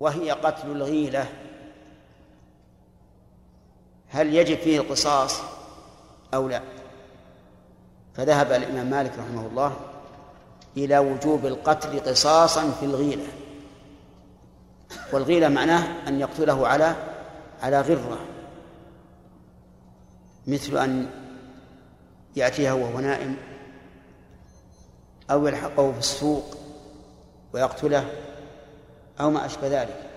وهي قتل الغيلة. هل يجب فيه القصاص أو لا؟ فذهب الإمام مالك رحمه الله إلى وجوب القتل قصاصا في الغيلة. والغيلة معناه أن يقتله على على غرة. مثل أن يأتيها وهو نائم أو يلحقه في السوق ويقتله أو ما أشبه ذلك.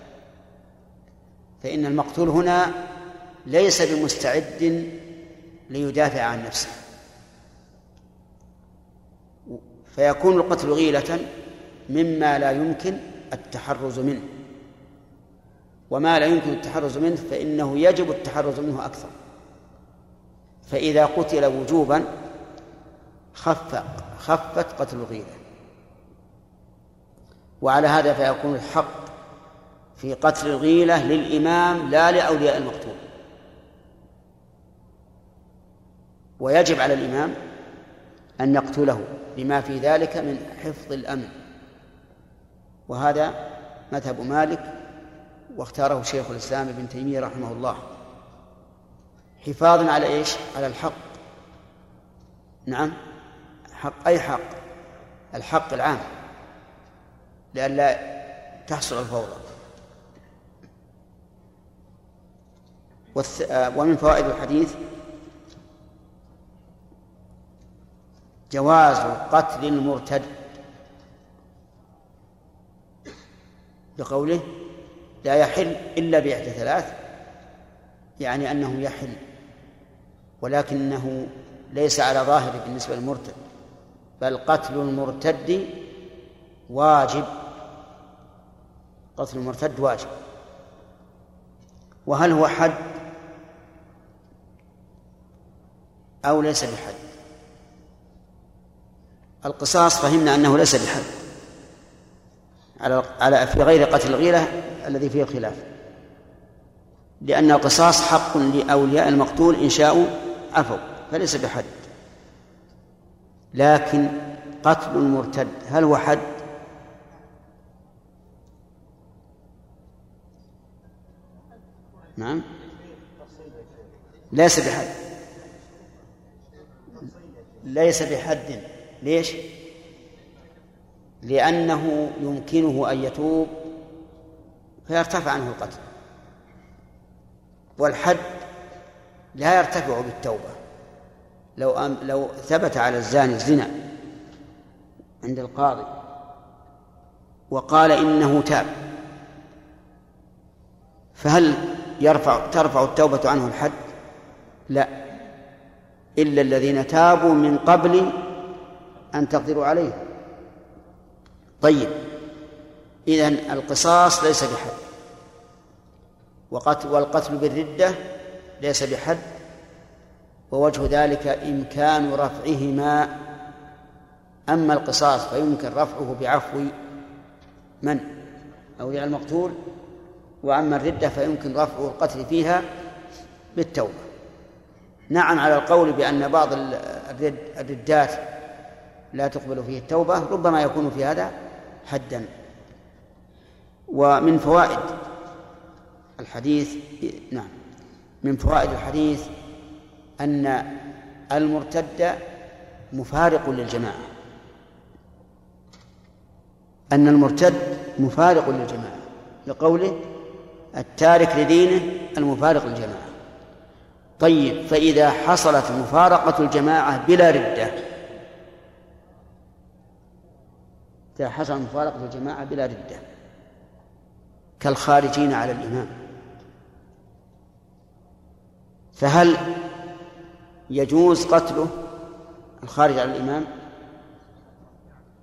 فإن المقتول هنا ليس بمستعد ليدافع عن نفسه. فيكون القتل غيلة مما لا يمكن التحرز منه. وما لا يمكن التحرز منه فإنه يجب التحرز منه أكثر. فإذا قتل وجوبا خف خفت قتل الغيلة. وعلى هذا فيكون الحق في قتل الغيلة للإمام لا لأولياء المقتول. ويجب على الإمام أن يقتله لما في ذلك من حفظ الأمن. وهذا مذهب مالك واختاره شيخ الإسلام ابن تيمية رحمه الله. حفاظا على إيش؟ على الحق. نعم حق أي حق؟ الحق العام. لئلا تحصل الفوضى. ومن فوائد الحديث جواز قتل المرتد. بقوله لا يحل إلا بإحدى ثلاث يعني أنه يحل ولكنه ليس على ظاهره بالنسبة للمرتد بل قتل المرتد واجب. قتل المرتد واجب. وهل هو حد أو ليس بحد؟ القصاص فهمنا أنه ليس بحد. على على في غير قتل الغيرة الذي فيه الخلاف. لأن القصاص حق لأولياء المقتول إن شاءوا عفوا فليس بحد. لكن قتل المرتد هل هو حد؟ نعم. ليس بحد. ليس بحد. ليش؟ لأنه يمكنه أن يتوب فيرتفع عنه القتل. والحد لا يرتفع بالتوبة. لو أن لو ثبت على الزاني الزنا عند القاضي وقال إنه تاب فهل يرفع ترفع التوبة عنه الحد؟ لا. إلا الذين تابوا من قبل أن تقدروا عليه. طيب. إذن القصاص ليس بحد. وقتل والقتل بالردة ليس بحد. ووجه ذلك إمكان رفعهما. أما القصاص فيمكن رفعه بعفو من؟ أولياء المقتول؟ وأما الردة فيمكن رفع القتل فيها بالتوبة. نعم على القول بأن بعض الردات لا تقبل فيه التوبة ربما يكون في هذا حدا. ومن فوائد الحديث نعم من فوائد الحديث أن المرتد مفارق للجماعة. أن المرتد مفارق للجماعة لقوله التارك لدينه المفارق للجماعة. طيب فإذا حصلت مفارقة الجماعة بلا ردة إذا حصل مفارقة الجماعة بلا ردة كالخارجين على الإمام فهل يجوز قتله الخارج على الإمام؟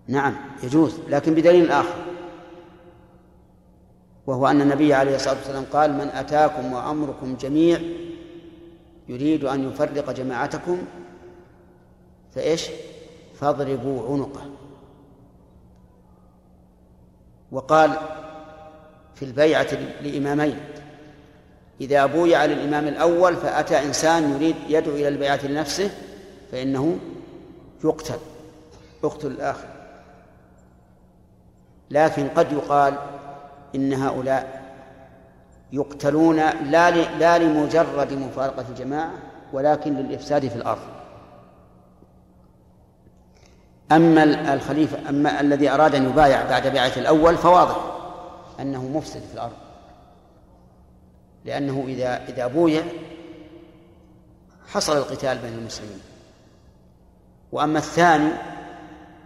نعم يجوز لكن بدليل آخر. وهو أن النبي عليه الصلاة والسلام قال من أتاكم وأمركم جميع يريد أن يفرق جماعتكم فإيش؟ فاضربوا عنقه. وقال في البيعة لإمامين إذا بويع للإمام الأول فأتى إنسان يريد يدعو إلى البيعة لنفسه فإنه يقتل. يقتل الآخر. لكن قد يقال إن هؤلاء يقتلون لا لا لمجرد مفارقة الجماعة ولكن للإفساد في الأرض. أما الخليفة أما الذي أراد أن يبايع بعد بيعة الأول فواضح أنه مفسد في الأرض. لأنه إذا إذا بويع حصل القتال بين المسلمين. وأما الثاني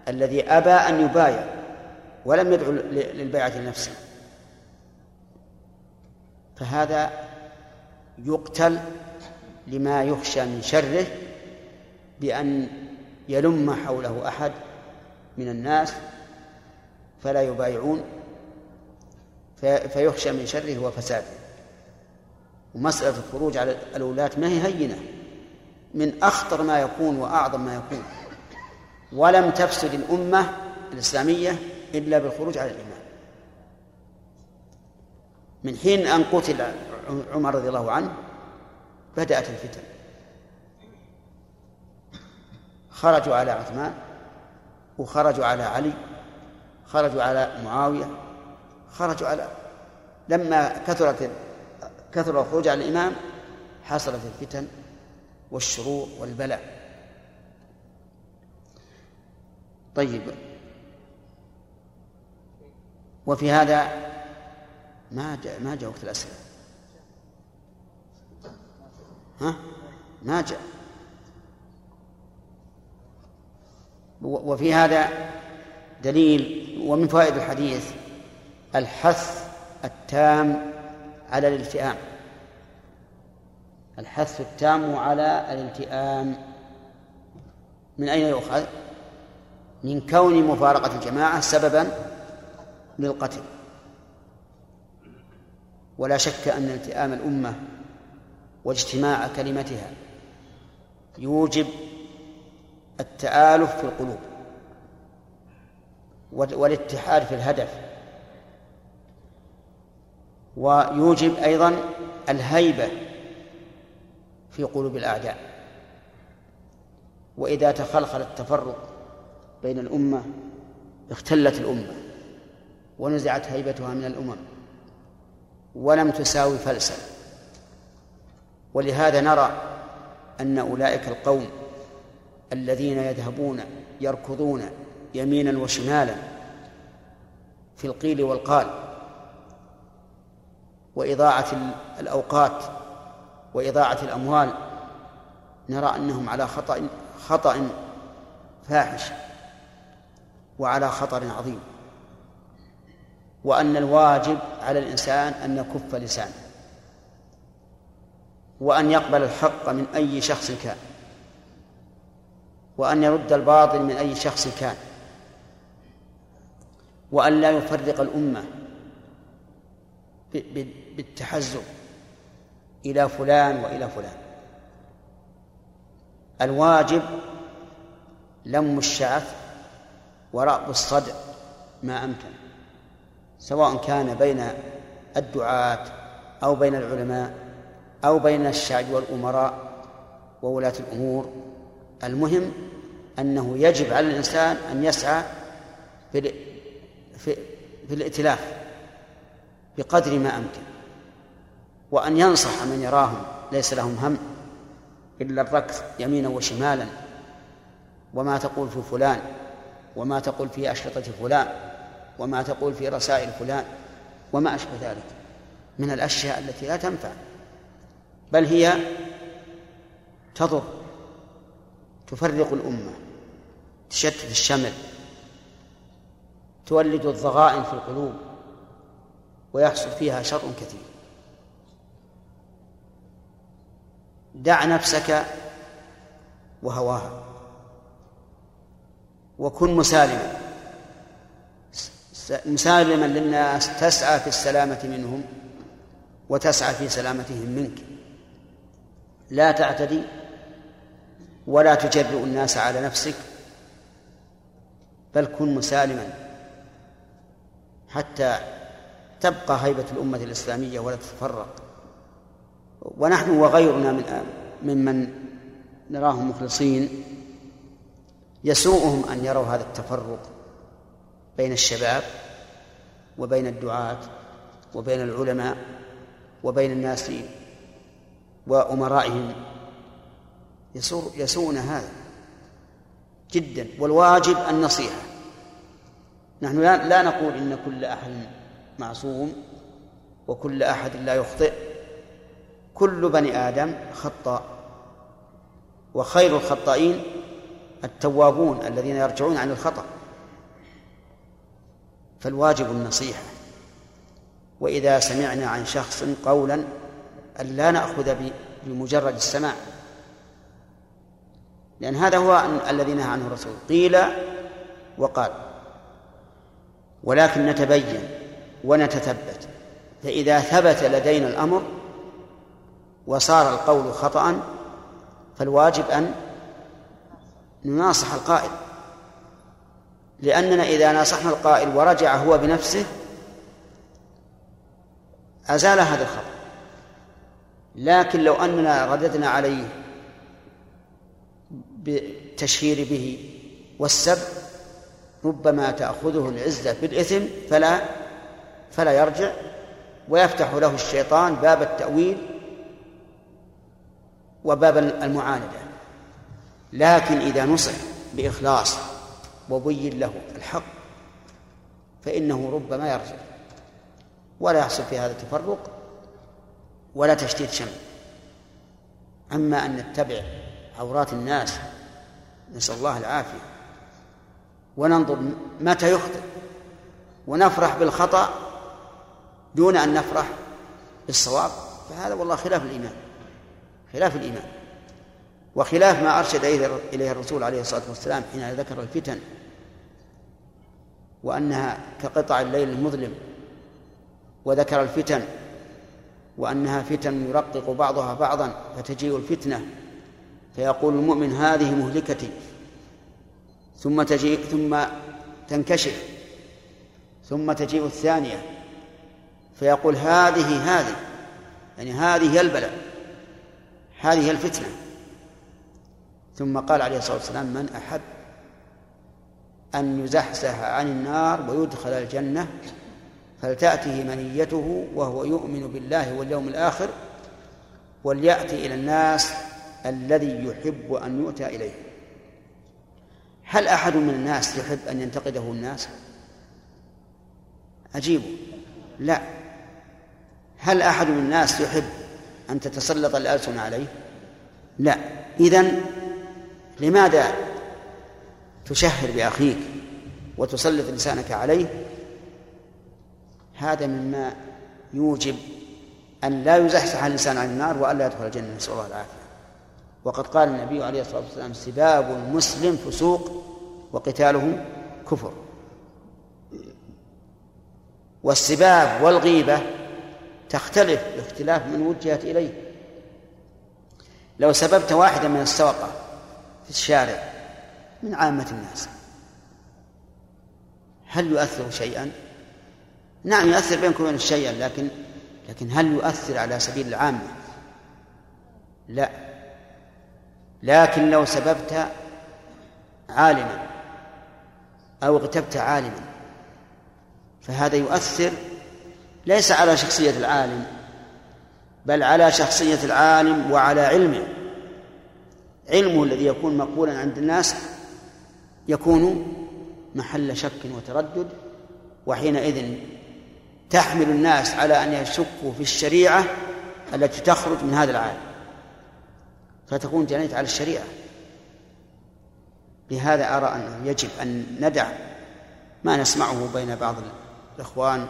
الذي أبى أن يبايع ولم يدعو للبيعة لنفسه فهذا يقتل لما يخشى من شره بأن يلم حوله أحد من الناس فلا يبايعون فيخشى من شره وفساده ومسألة الخروج على الولاة ما هي هينة. من أخطر ما يكون وأعظم ما يكون. ولم تفسد الأمة الإسلامية إلا بالخروج على الإمام من حين أن قتل عمر رضي الله عنه بدأت الفتن. خرجوا على عثمان وخرجوا على علي خرجوا على معاوية خرجوا على لما كثرت كثر الخروج على الإمام حصلت الفتن والشرور والبلاء. طيب. وفي هذا ما جاء ما جاء وقت الأسئلة. ها؟ ما جاء. وفي هذا دليل ومن فوائد الحديث الحث التام على الالتئام. الحث التام على الالتئام. من أين يؤخذ؟ من كون مفارقة الجماعة سببا للقتل. ولا شك أن التئام الأمة واجتماع كلمتها يوجب التآلف في القلوب والاتحاد في الهدف ويوجب أيضا الهيبة في قلوب الأعداء وإذا تخلخل التفرق بين الأمة اختلت الأمة ونزعت هيبتها من الأمم. ولم تساوي فلسا. ولهذا نرى أن أولئك القوم الذين يذهبون يركضون يمينا وشمالا في القيل والقال وإضاعة الأوقات وإضاعة الأموال نرى أنهم على خطأ خطأ فاحش وعلى خطر عظيم. وأن الواجب على الإنسان أن يكف لسانه وأن يقبل الحق من أي شخص كان وأن يرد الباطل من أي شخص كان وأن لا يفرق الأمة بالتحزب إلى فلان وإلى فلان. الواجب لم الشعث ورأب الصدع ما أمكن. سواء كان بين الدعاة أو بين العلماء أو بين الشعب والأمراء وولاة الأمور المهم أنه يجب على الإنسان أن يسعى في, في, الائتلاف بقدر ما أمكن وأن ينصح من يراهم ليس لهم هم إلا الركض يمينا وشمالا وما تقول في فلان وما تقول في أشرطة فلان. وما تقول في رسائل فلان وما أشبه ذلك. من الأشياء التي لا تنفع. بل هي تضر تفرق الأمة تشتت الشمل تولد الضغائن في القلوب ويحصل فيها شر كثير. دع نفسك وهواها وكن مسالما. مسالما للناس تسعى في السلامة منهم وتسعى في سلامتهم منك. لا تعتدي ولا تجرئ الناس على نفسك بل كن مسالما حتى تبقى هيبة الأمة الإسلامية ولا تتفرق. ونحن وغيرنا من ممن نراهم مخلصين يسوءهم أن يروا هذا التفرق. بين الشباب وبين الدعاة وبين العلماء وبين الناس وأمرائهم. يسوء يسوءنا هذا جدا. والواجب النصيحة. نحن لا نقول إن كل أحد معصوم وكل أحد لا يخطئ. كل بني آدم خطاء. وخير الخطائين التوابون الذين يرجعون عن الخطأ. فالواجب النصيحة. وإذا سمعنا عن شخص قولا أن لا نأخذ بمجرد السماع. لأن هذا هو الذي نهى عنه الرسول. قيل وقال. ولكن نتبين ونتثبت. فإذا ثبت لدينا الأمر وصار القول خطأ فالواجب أن نناصح القائل. لأننا إذا ناصحنا القائل ورجع هو بنفسه أزال هذا الخطأ لكن لو أننا رددنا عليه بالتشهير به والسب ربما تأخذه العزة بالإثم فلا فلا يرجع ويفتح له الشيطان باب التأويل وباب المعاندة. لكن إذا نصح بإخلاص وبين له الحق فإنه ربما يرجع. ولا يحصل في هذا التفرق ولا تشتيت شمل أما أن نتبع عورات الناس نسأل الله العافية وننظر متى يخطئ ونفرح بالخطأ دون أن نفرح بالصواب فهذا والله خلاف الإيمان خلاف الإيمان. وخلاف ما أرشد إليه الرسول عليه الصلاة والسلام حين ذكر الفتن وأنها كقطع الليل المظلم وذكر الفتن وأنها فتن يرقق بعضها بعضا فتجيء الفتنة فيقول المؤمن هذه مهلكتي ثم تجيء ثم تنكشف ثم تجيء الثانية فيقول هذه هذه يعني هذه هي البلاء هذه هي الفتنة. ثم قال عليه الصلاة والسلام من أحب أن يزحزح عن النار ويدخل الجنة فلتأته منيته وهو يؤمن بالله واليوم الآخر وليأتي إلى الناس الذي يحب أن يؤتى إليه. هل أحد من الناس يحب أن ينتقده الناس؟ عجيب لا. هل أحد من الناس يحب أن تتسلط الألسن عليه؟ لا. إذن لماذا تشهر بأخيك وتسلط لسانك عليه؟ هذا مما يوجب أن لا يزحزح الإنسان عن النار وأن لا يدخل الجنة نسأل الله العافية. وقد قال النبي عليه الصلاة والسلام سباب المسلم فسوق وقتاله كفر. والسباب والغيبة تختلف باختلاف من وجهت إليه. لو سببت واحدا من السوقة في الشارع من عامة الناس هل يؤثر شيئا؟ نعم يؤثر بينكم وبين شيئا لكن لكن هل يؤثر على سبيل العامة؟ لا لكن لو سببت عالما أو اغتبت عالما فهذا يؤثر ليس على شخصية العالم بل على شخصية العالم وعلى علمه علمه الذي يكون مقبولا عند الناس يكون محل شك وتردد وحينئذ تحمل الناس على أن يشكوا في الشريعة التي تخرج من هذا العالم. فتكون جنيت على الشريعة. لهذا أرى أنه يجب أن ندع ما نسمعه بين بعض الإخوان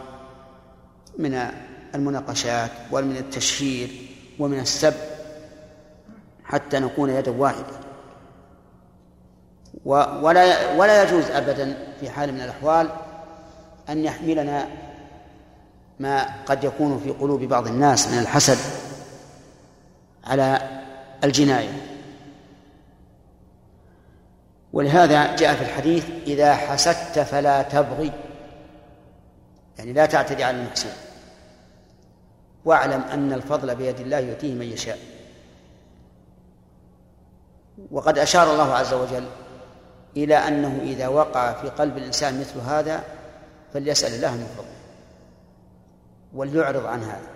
من المناقشات ومن التشهير ومن السب حتى نكون يدا واحدة. ولا ولا يجوز أبدا في حال من الأحوال أن يحملنا ما قد يكون في قلوب بعض الناس من الحسد على الجناية. ولهذا جاء في الحديث إذا حسدت فلا تبغي يعني لا تعتدي على المحسن. واعلم أن الفضل بيد الله يؤتيه من يشاء. وقد أشار الله عز وجل إلى أنه إذا وقع في قلب الإنسان مثل هذا فليسأل الله من فضله وليعرض عن هذا.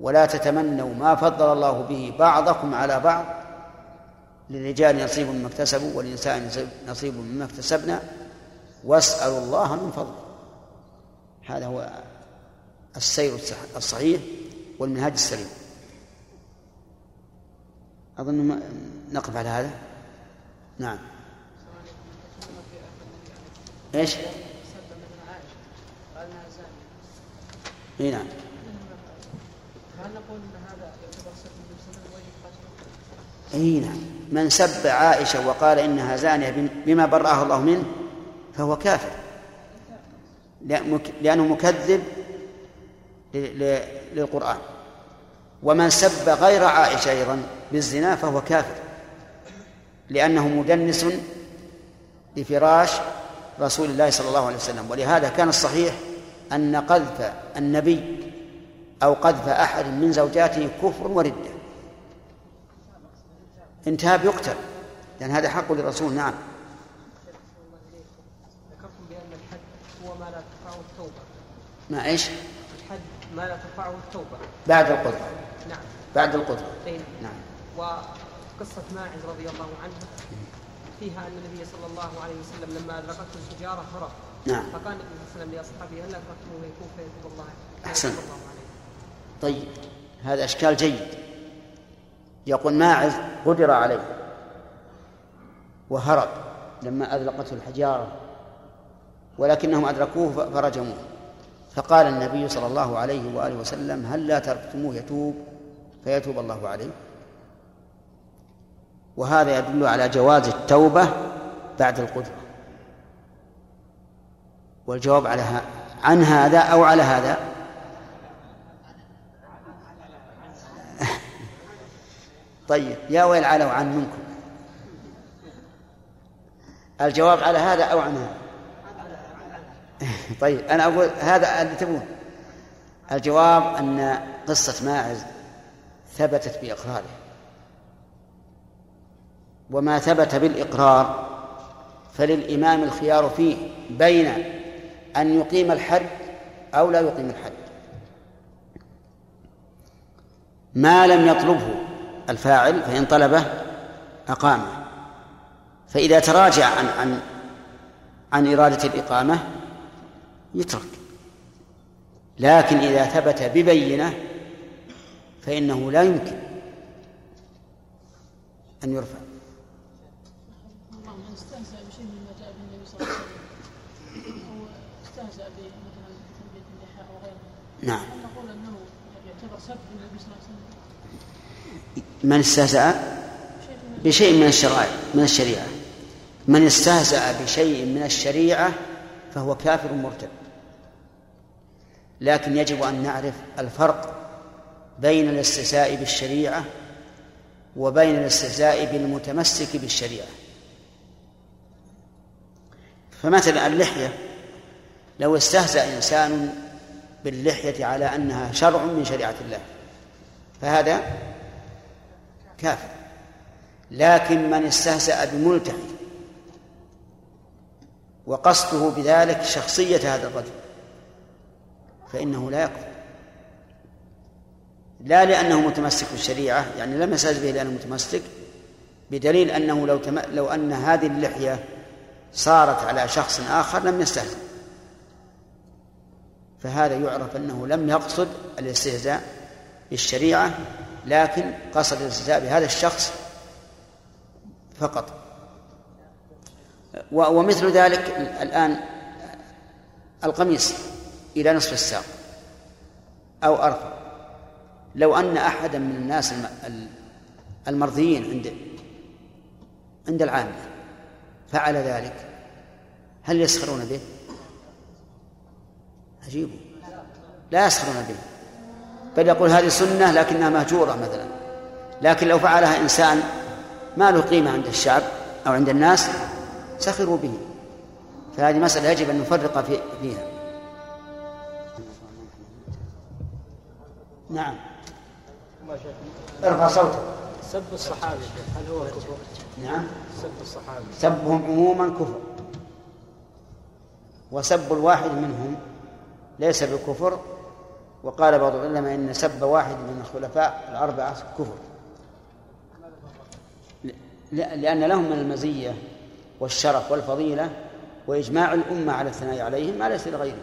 ولا تتمنوا ما فضل الله به بعضكم على بعض للرجال نصيب مما اكتسبوا وللنساء نصيب مما اكتسبنا. واسألوا الله من فضله. هذا هو السير الصحيح والمنهاج السليم. أظن نقف على هذا. نعم؟ إي نعم. سب إي نعم. من سب عائشة وقال إنها زانية بما برأه الله منه فهو كافر. لأنه مكذب للقرآن. ومن سب غير عائشة أيضا بالزنا فهو كافر لأنه مدنس لفراش رسول الله صلى الله عليه وسلم. ولهذا كان الصحيح أن قذف النبي أو قذف أحد من زوجاته كفر وردة. انتهى بيقتل لأن هذا حق للرسول نعم. ذكرتم بأن الحد هو ما لا ترفعه التوبة. ما إيش؟ الحد ما لا ترفعه التوبة. بعد القدرة نعم بعد القدرة أي نعم. وقصة ماعز رضي الله عنه فيها أن النبي صلى الله عليه وسلم لما أدركته السجارة هرب. نعم. فقال النبي صلى الله عليه وسلم لأصحابه هل أدركتموه يكون فيتوب الله أحسن فيتوب الله عليه طيب. هذا إشكال جيد. يقول ماعز قدر عليه وهرب لما أذلقته الحجارة ولكنهم أدركوه فرجموه. فقال النبي صلى الله عليه وآله وسلم هل لا تركتموه يتوب؟ فيتوب الله عليه. وهذا يدل على جواز التوبة بعد القدرة. والجواب على عن هذا أو على هذا. طيب يا ويل على وعن منكم. الجواب على هذا أو عن هذا؟ طيب أنا أقول هذا اللي تبون. الجواب أن قصة ماعز ثبتت بإقراره. وما ثبت بالإقرار فللإمام الخيار فيه بين أن يقيم الحد أو لا يقيم الحد. ما لم يطلبه الفاعل فإن طلبه أقامه. فإذا تراجع عن عن عن إرادة الإقامة يترك. لكن إذا ثبت ببينة فإنه لا يمكن أن يرفع. نعم. نقول أنه يعتبر سب للنبي صلى الله عليه وسلم. من استهزأ؟ بشيء من الشرائع من الشريعة. من استهزأ بشيء من الشريعة فهو كافر مرتد. لكن يجب أن نعرف الفرق بين الاستهزاء بالشريعة وبين الاستهزاء بالمتمسك بالشريعة. فمثلا اللحية لو استهزأ إنسان باللحية على أنها شرع من شريعة الله فهذا كافر. لكن من استهزأ بملتحي وقصده بذلك شخصية هذا الرجل فإنه لا يكفر لا لأنه متمسك بالشريعة يعني لم يستهزئ به لأنه متمسك بدليل أنه لو تم... لو أن هذه اللحية صارت على شخص آخر لم يستهزئ فهذا يعرف أنه لم يقصد الاستهزاء بالشريعة لكن قصد الاستهزاء بهذا الشخص فقط. ومثل ذلك الآن القميص إلى نصف الساق أو أرفع لو أن أحدا من الناس المرضيين عند عند العامة فعل ذلك هل يسخرون به؟ عجيب. لا يسخرون به. بل يقول هذه سنة لكنها مهجورة مثلا. لكن لو فعلها إنسان ما له قيمة عند الشعب أو عند الناس سخروا به. فهذه مسألة يجب أن نفرق في فيها. نعم. ارفع صوتك. سب الصحابي هل هو كفر؟ نعم. سب الصحابي. سبهم عموما كفر. وسب الواحد منهم ليس بكفر. وقال بعض العلماء إن سب واحد من الخلفاء الأربعة كفر. لأن لهم من المزية والشرف والفضيلة وإجماع الأمة على الثناء عليهم ما ليس لغيرهم.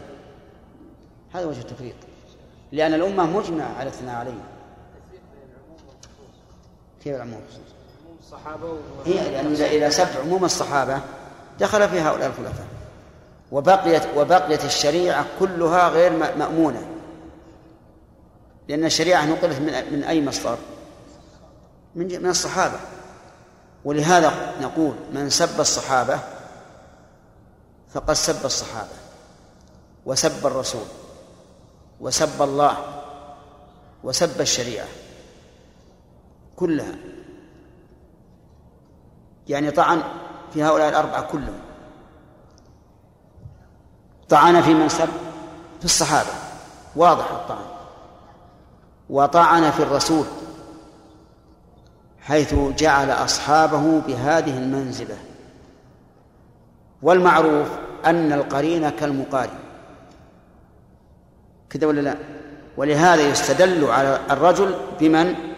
هذا وجه التفريق. لأن الأمة مجمع على الثناء عليهم. كيف العموم. الصحابة هي لأن إذا سب عموم الصحابة. دخل في هؤلاء الخلفاء. وبقيت وبقيت الشريعة كلها غير مأمونة. لأن الشريعة نقلت من من أي مصدر؟ من من الصحابة. ولهذا نقول من سب الصحابة فقد سب الصحابة. وسب الرسول. وسب الله. وسب الشريعة. كلها. يعني طعن في هؤلاء الأربعة كلهم. طعن في من سب في الصحابة. واضح الطعن. وطعن في الرسول حيث جعل أصحابه بهذه المنزلة والمعروف أن القرين كالمقارن كذا ولا لا؟ ولهذا يستدل على الرجل بمن؟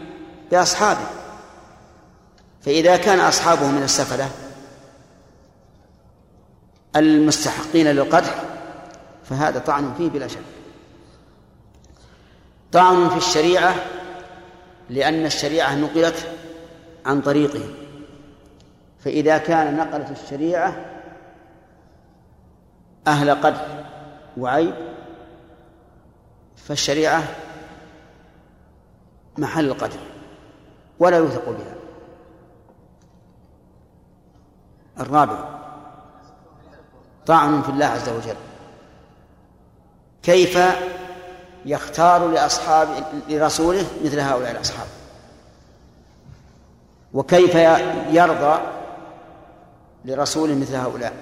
بأصحابه فإذا كان أصحابه من السفلة المستحقين للقدح فهذا طعن فيه بلا شك. طعن في الشريعة لأن الشريعة نقلت عن طريقه. فإذا كان نقلت الشريعة أهل قدح وعيب فالشريعة محل القدر ولا يوثق بها. الرابع طعن في الله عز وجل. كيف يختار لأصحاب لرسوله مثل هؤلاء الأصحاب؟ وكيف يرضى لرسوله مثل هؤلاء؟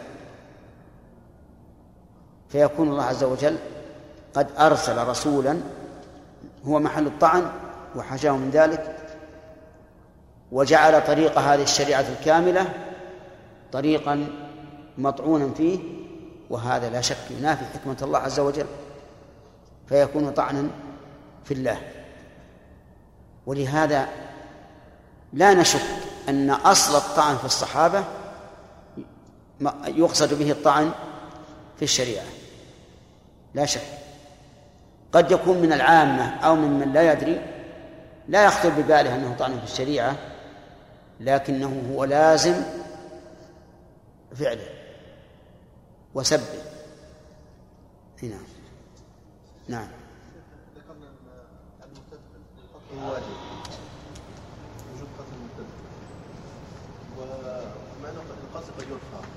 فيكون الله عز وجل قد أرسل رسولا هو محل الطعن وحشاه من ذلك وجعل طريق هذه الشريعة الكاملة طريقا مطعونا فيه وهذا لا شك ينافي حكمة الله عز وجل فيكون طعنا في الله. ولهذا لا نشك أن أصل الطعن في الصحابة يقصد به الطعن في الشريعة. لا شك. قد يكون من العامة أو من من لا يدري لا يخطر بباله أنه طعن في الشريعة لكنه هو لازم فعله وسبه. نعم. نعم. يرفع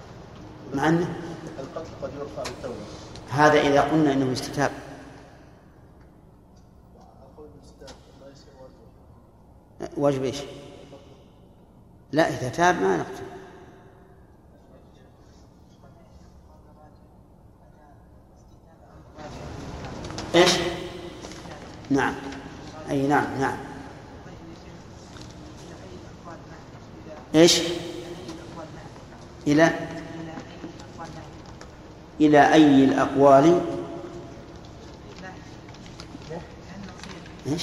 مع انه القتل قد يرفع بالتوبه هذا إذا قلنا إنه استتاب واجب إيش؟ لا إذا تاب ما نقتل. إيش؟ نعم. أي نعم نعم. إيش؟ إلى؟ إلى أي الأقوال؟ إيش؟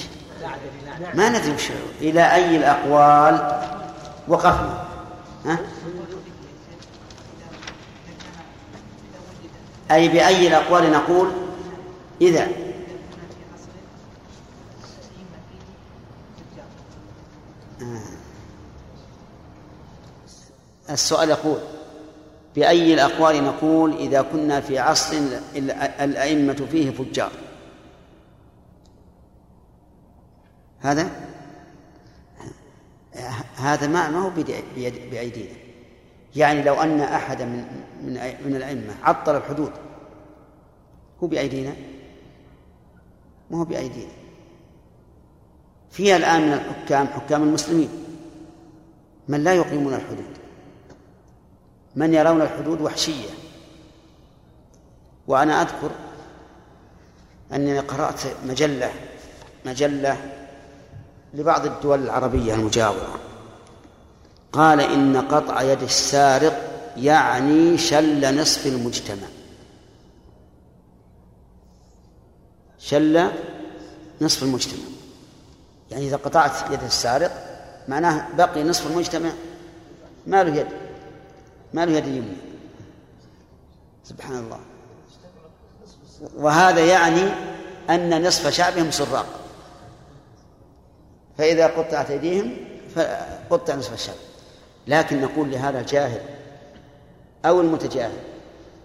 ما ندري إلى أي الأقوال؟ وقفنا. ها؟ أي بأي الأقوال نقول إذا؟ السؤال يقول بأي الأقوال نقول إذا كنا في عصر الأئمة فيه فجار؟ هذا؟ هذا ما ما هو بأيدينا. يعني لو أن أحدا من من من الأئمة عطل الحدود هو بأيدينا؟ ما هو بأيدينا. فيها الآن من الحكام حكام المسلمين. من لا يقيمون الحدود. من يرون الحدود وحشية. وأنا أذكر أنني قرأت مجلة مجلة لبعض الدول العربية المجاورة. قال إن قطع يد السارق يعني شل نصف المجتمع. شل نصف المجتمع. يعني إذا قطعت يد السارق معناه بقي نصف المجتمع. ما له يد. ما له يد يمنى سبحان الله. وهذا يعني أن نصف شعبهم سراق. فإذا قطعت أيديهم فقطع نصف الشعب لكن نقول لهذا الجاهل أو المتجاهل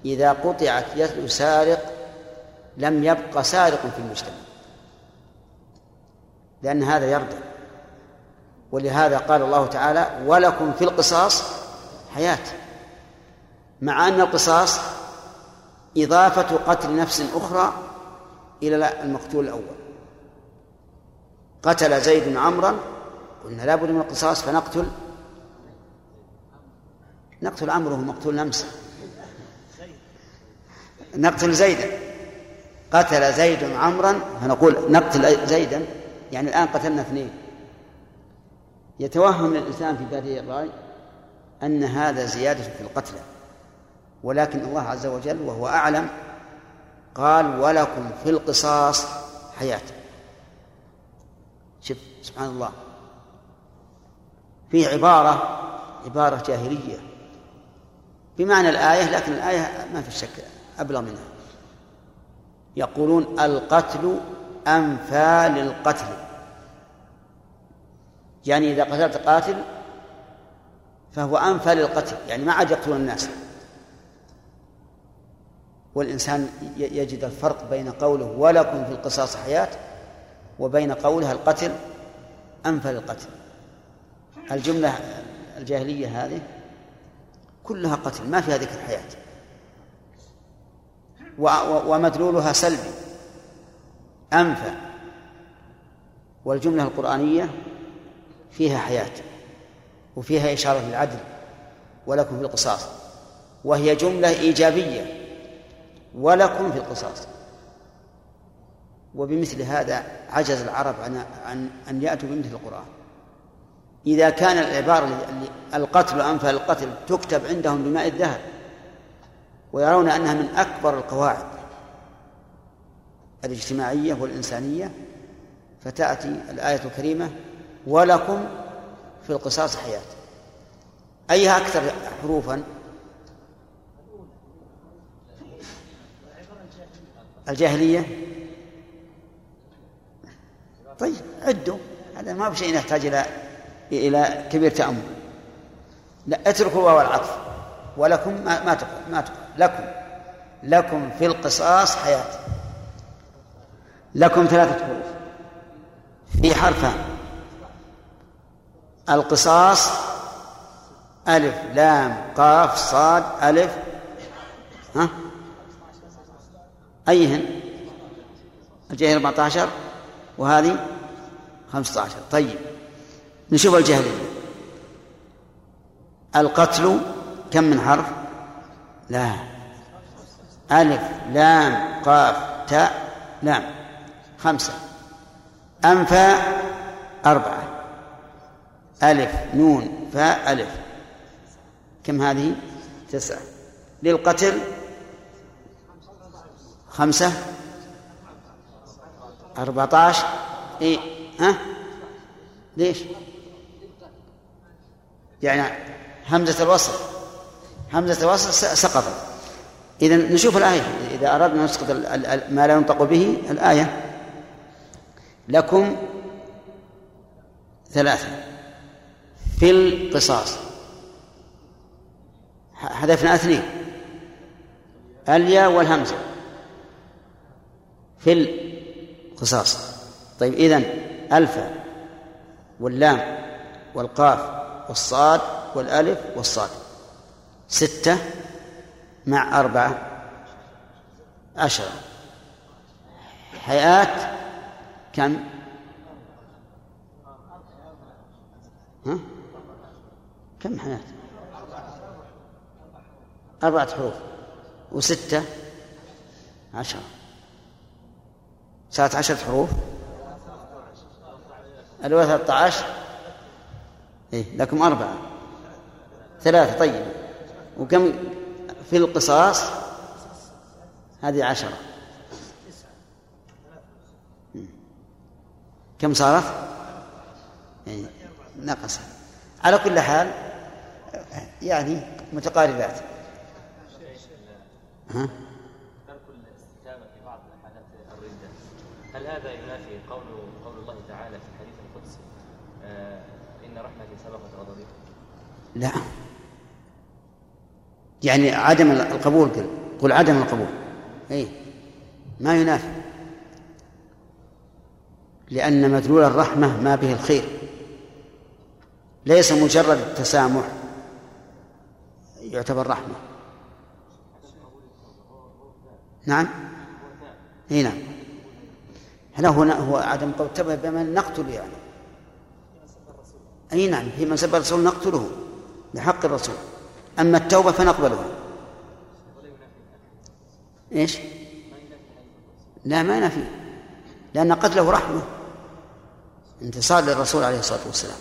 إذا قطعت يد سارق لم يبق سارق في المجتمع. لأن هذا يردع ولهذا قال الله تعالى ولكم في القصاص حياة. مع أن القصاص إضافة قتل نفس أخرى إلى المقتول الأول. قتل زيد عمرا قلنا لابد من القصاص فنقتل. نقتل عمرو مقتول أمس نقتل زيدا. قتل زيد عمرا فنقول نقتل زيدا. يعني الآن قتلنا اثنين. يتوهم الإنسان في بادئ الرأي أن هذا زيادة في القتلى ولكن الله عز وجل وهو أعلم قال ولكم في القصاص حياة. سبحان الله. في عبارة عبارة جاهلية. بمعنى الآية لكن الآية ما في شك أبلغ منها. يقولون القتل أنفى للقتل يعني إذا قتلت قاتل فهو أنفى للقتل يعني ما عاد يقتل الناس. والإنسان يجد الفرق بين قوله ولكم في القصاص حياة وبين قولها القتل أنفى للقتل الجملة الجاهلية هذه كلها قتل ما فيها ذكر حياة. ومدلولها سلبي. أنفى والجملة القرآنية فيها حياة وفيها إشارة للعدل ولكم في القصاص. وهي جملة إيجابية ولكم في القصاص. وبمثل هذا عجز العرب عن عن أن يأتوا بمثل القرآن. إذا كان العبارة اللي القتل أنفى القتل تكتب عندهم بماء الذهب ويرون أنها من أكبر القواعد الاجتماعية والإنسانية فتأتي الآية الكريمة ولكم في القصاص حياة. أيها أكثر حروفا؟ الجاهلية؟ طيب عدوا. هذا ما بشيء يحتاج إلى إلى كبير تأمل. لا اتركوا واو العطف. ولكم ما ما تقول ما تقول. لكم لكم في القصاص حياة. لكم ثلاثة حروف. في حرفان. القصاص ألف لام قاف صاد ألف. ها؟ أيهن؟ الجاهل 14 وهذه 15 طيب نشوف الجاهلية القتل كم من حرف؟ لا. ألف لام قاف تاء لام. خمسة. أنفى أربعة. ألف نون فاء ألف. كم هذه؟ تسعة. للقتل خمسة. أربعة عشر إيه ها؟ ليش؟ يعني همزة الوصل همزة الوصل سقطت إذا نشوف الآية. إذا أردنا نسقط ما لا ينطق به الآية. لكم ثلاثة. في القصاص. حذفنا اثنين. الياء والهمزة. في القصاص طيب إذن ألف واللام والقاف والصاد والألف والصاد ستة مع أربعة عشرة حياة كم؟ ها؟ كم حياة؟ أربعة حروف وستة عشرة صارت عشرة حروف. الأولى ثلاثة عشر. إيه لكم أربعة. ثلاثة طيب. وكم في القصاص؟ هذه عشرة. كم صارت؟ يعني نقص. على كل حال يعني متقاربات. ها؟ ترك الاستتابة في بعض حالات الردة هل هذا ينافي قول قول الله تعالى في الحديث القدسي آه إن رحمتي سبقت غضبي؟ لا. يعني عدم القبول قل. قل عدم القبول. اي ما ينافي. لأن مدلول الرحمة ما به الخير. ليس مجرد التسامح يعتبر رحمة. نعم. اي نعم. هنا هو هو عدم قول تبع بمن نقتل يعني. أي نعم في من سب الرسول نقتله بحق الرسول. أما التوبة فنقبلها إيش؟ لا ما ينافي. لأن قتله رحمة. انتصار للرسول عليه الصلاة والسلام.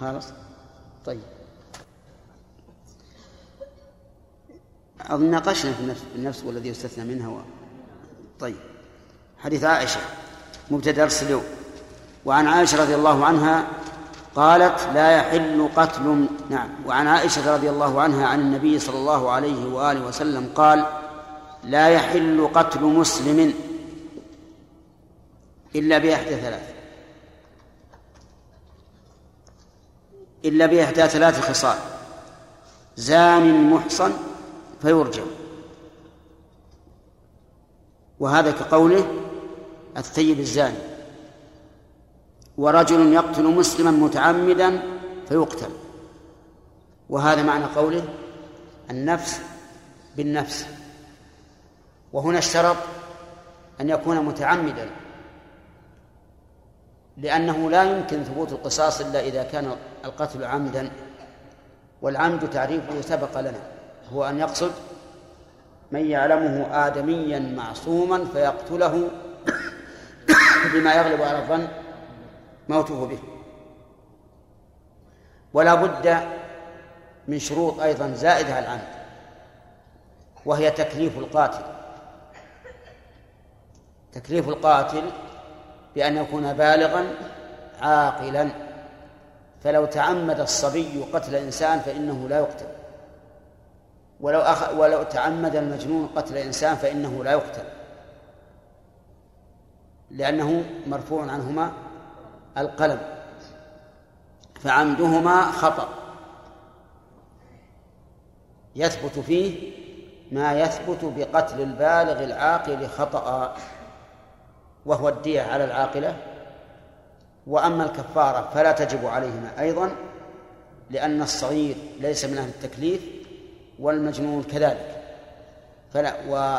خلاص؟ طيب. أظن ناقشنا في النفس والذي يستثنى منها و... طيب. حديث عائشة مبتدأ درس اليوم وعن عائشة رضي الله عنها قالت لا يحل قتل نعم. وعن عائشة رضي الله عنها عن النبي صلى الله عليه وآله وسلم قال لا يحل قتل مسلم إلا بإحدى ثلاث إلا بإحدى ثلاث خصال. زان محصن فيرجم. وهذا كقوله الثيب الزاني. ورجل يقتل مسلما متعمدا فيقتل. وهذا معنى قوله النفس بالنفس. وهنا اشترط أن يكون متعمدا لأنه لا يمكن ثبوت القصاص إلا إذا كان القتل عمدا والعمد تعريفه سبق لنا هو أن يقصد من يعلمه آدميا معصوما فيقتله بما يغلب على الظن موته به. ولا بد من شروط أيضا زائدة على العمد وهي تكليف القاتل. تكليف القاتل بأن يكون بالغا عاقلا. فلو تعمد الصبي قتل إنسان فإنه لا يقتل. ولو أخ... ولو تعمد المجنون قتل إنسان فإنه لا يقتل. لأنه مرفوع عنهما القلم فعمدهما خطأ. يثبت فيه ما يثبت بقتل البالغ العاقل خطأ وهو الدية على العاقلة. وأما الكفارة فلا تجب عليهما أيضا لأن الصغير ليس من أهل التكليف والمجنون كذلك. فلا و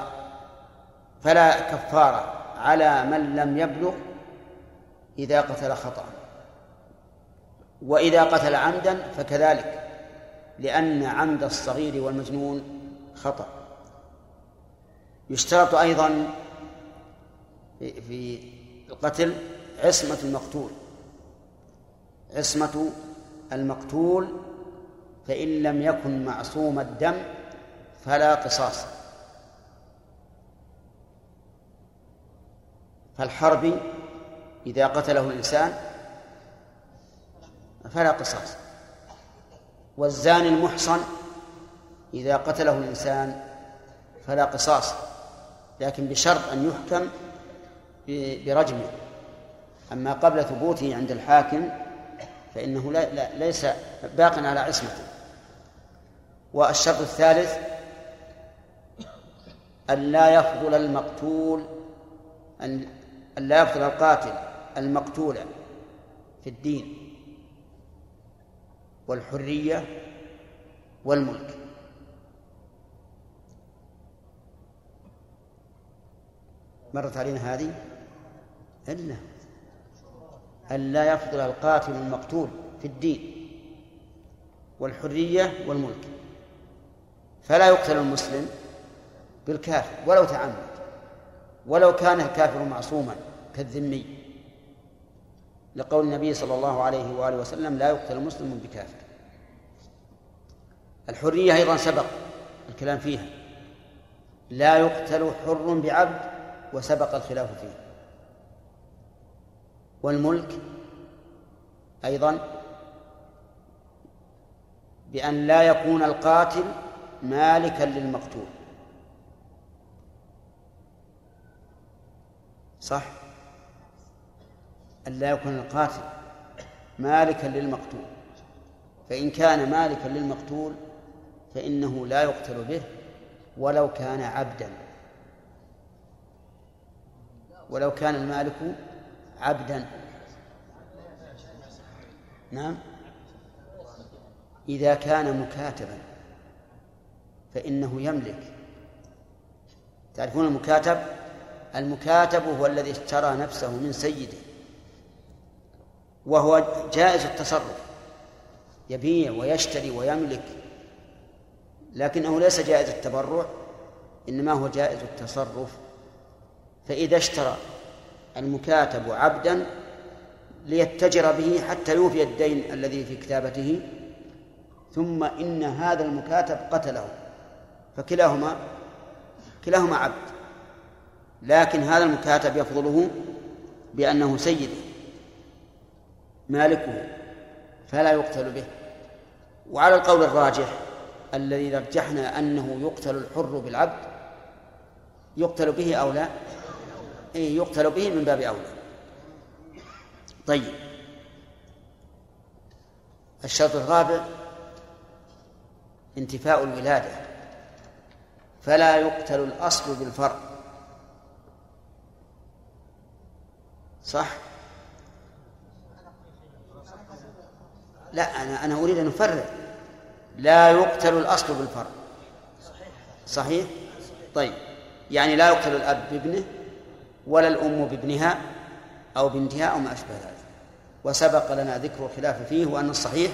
فلا كفارة على من لم يبلغ إذا قتل خطأ. وإذا قتل عمدا فكذلك لأن عمد الصغير والمجنون خطأ. يشترط أيضا في القتل عصمة المقتول. عصمة المقتول فإن لم يكن معصوم الدم فلا قصاص. فالحربي إذا قتله الإنسان فلا قصاص. والزاني المحصن إذا قتله الإنسان فلا قصاص لكن بشرط أن يحكم برجمه. أما قبل ثبوته عند الحاكم فإنه لا, لا ليس باق على عصمته. والشرط الثالث أن لا يفضل المقتول أن لا يفضل القاتل المقتول في الدين والحرية والملك. مرت علينا هذه؟ إلا أن لا يفضل القاتل المقتول في الدين والحرية والملك. فلا يقتل المسلم بالكافر ولو تعمد. ولو كان الكافر معصوما كالذمي. لقول النبي صلى الله عليه وآله وسلم لا يقتل مسلم بكافر. الحرية أيضا سبق الكلام فيها. لا يقتل حر بعبد وسبق الخلاف فيه. والملك أيضا بأن لا يكون القاتل مالكا للمقتول. صح؟ أن لا يكون القاتل مالكا للمقتول. فإن كان مالكا للمقتول فإنه لا يقتل به ولو كان عبدا. ولو كان المالك عبدا. نعم؟ إذا كان مكاتبا فإنه يملك. تعرفون المكاتب؟ المكاتب هو الذي اشترى نفسه من سيده. وهو جائز التصرف. يبيع ويشتري ويملك. لكنه ليس جائز التبرع إنما هو جائز التصرف. فإذا اشترى المكاتب عبدا ليتجر به حتى يوفي الدين الذي في كتابته ثم إن هذا المكاتب قتله. فكلاهما كلاهما عبد. لكن هذا المكاتب يفضله بأنه سيده مالكه فلا يقتل به. وعلى القول الراجح الذي رجحنا أنه يقتل الحر بالعبد يقتل به أو لا؟ إيه يقتل به من باب أولى. طيب. الشرط الرابع انتفاء الولادة. فلا يقتل الأصل بالفرق صح؟ لا أنا أنا أريد أن أفرق. لا يقتل الأصل بالفرق. صحيح؟ طيب. يعني لا يقتل الأب بابنه ولا الأم بابنها أو بنتها أو ما أشبه ذلك. وسبق لنا ذكر الخلاف فيه وأن الصحيح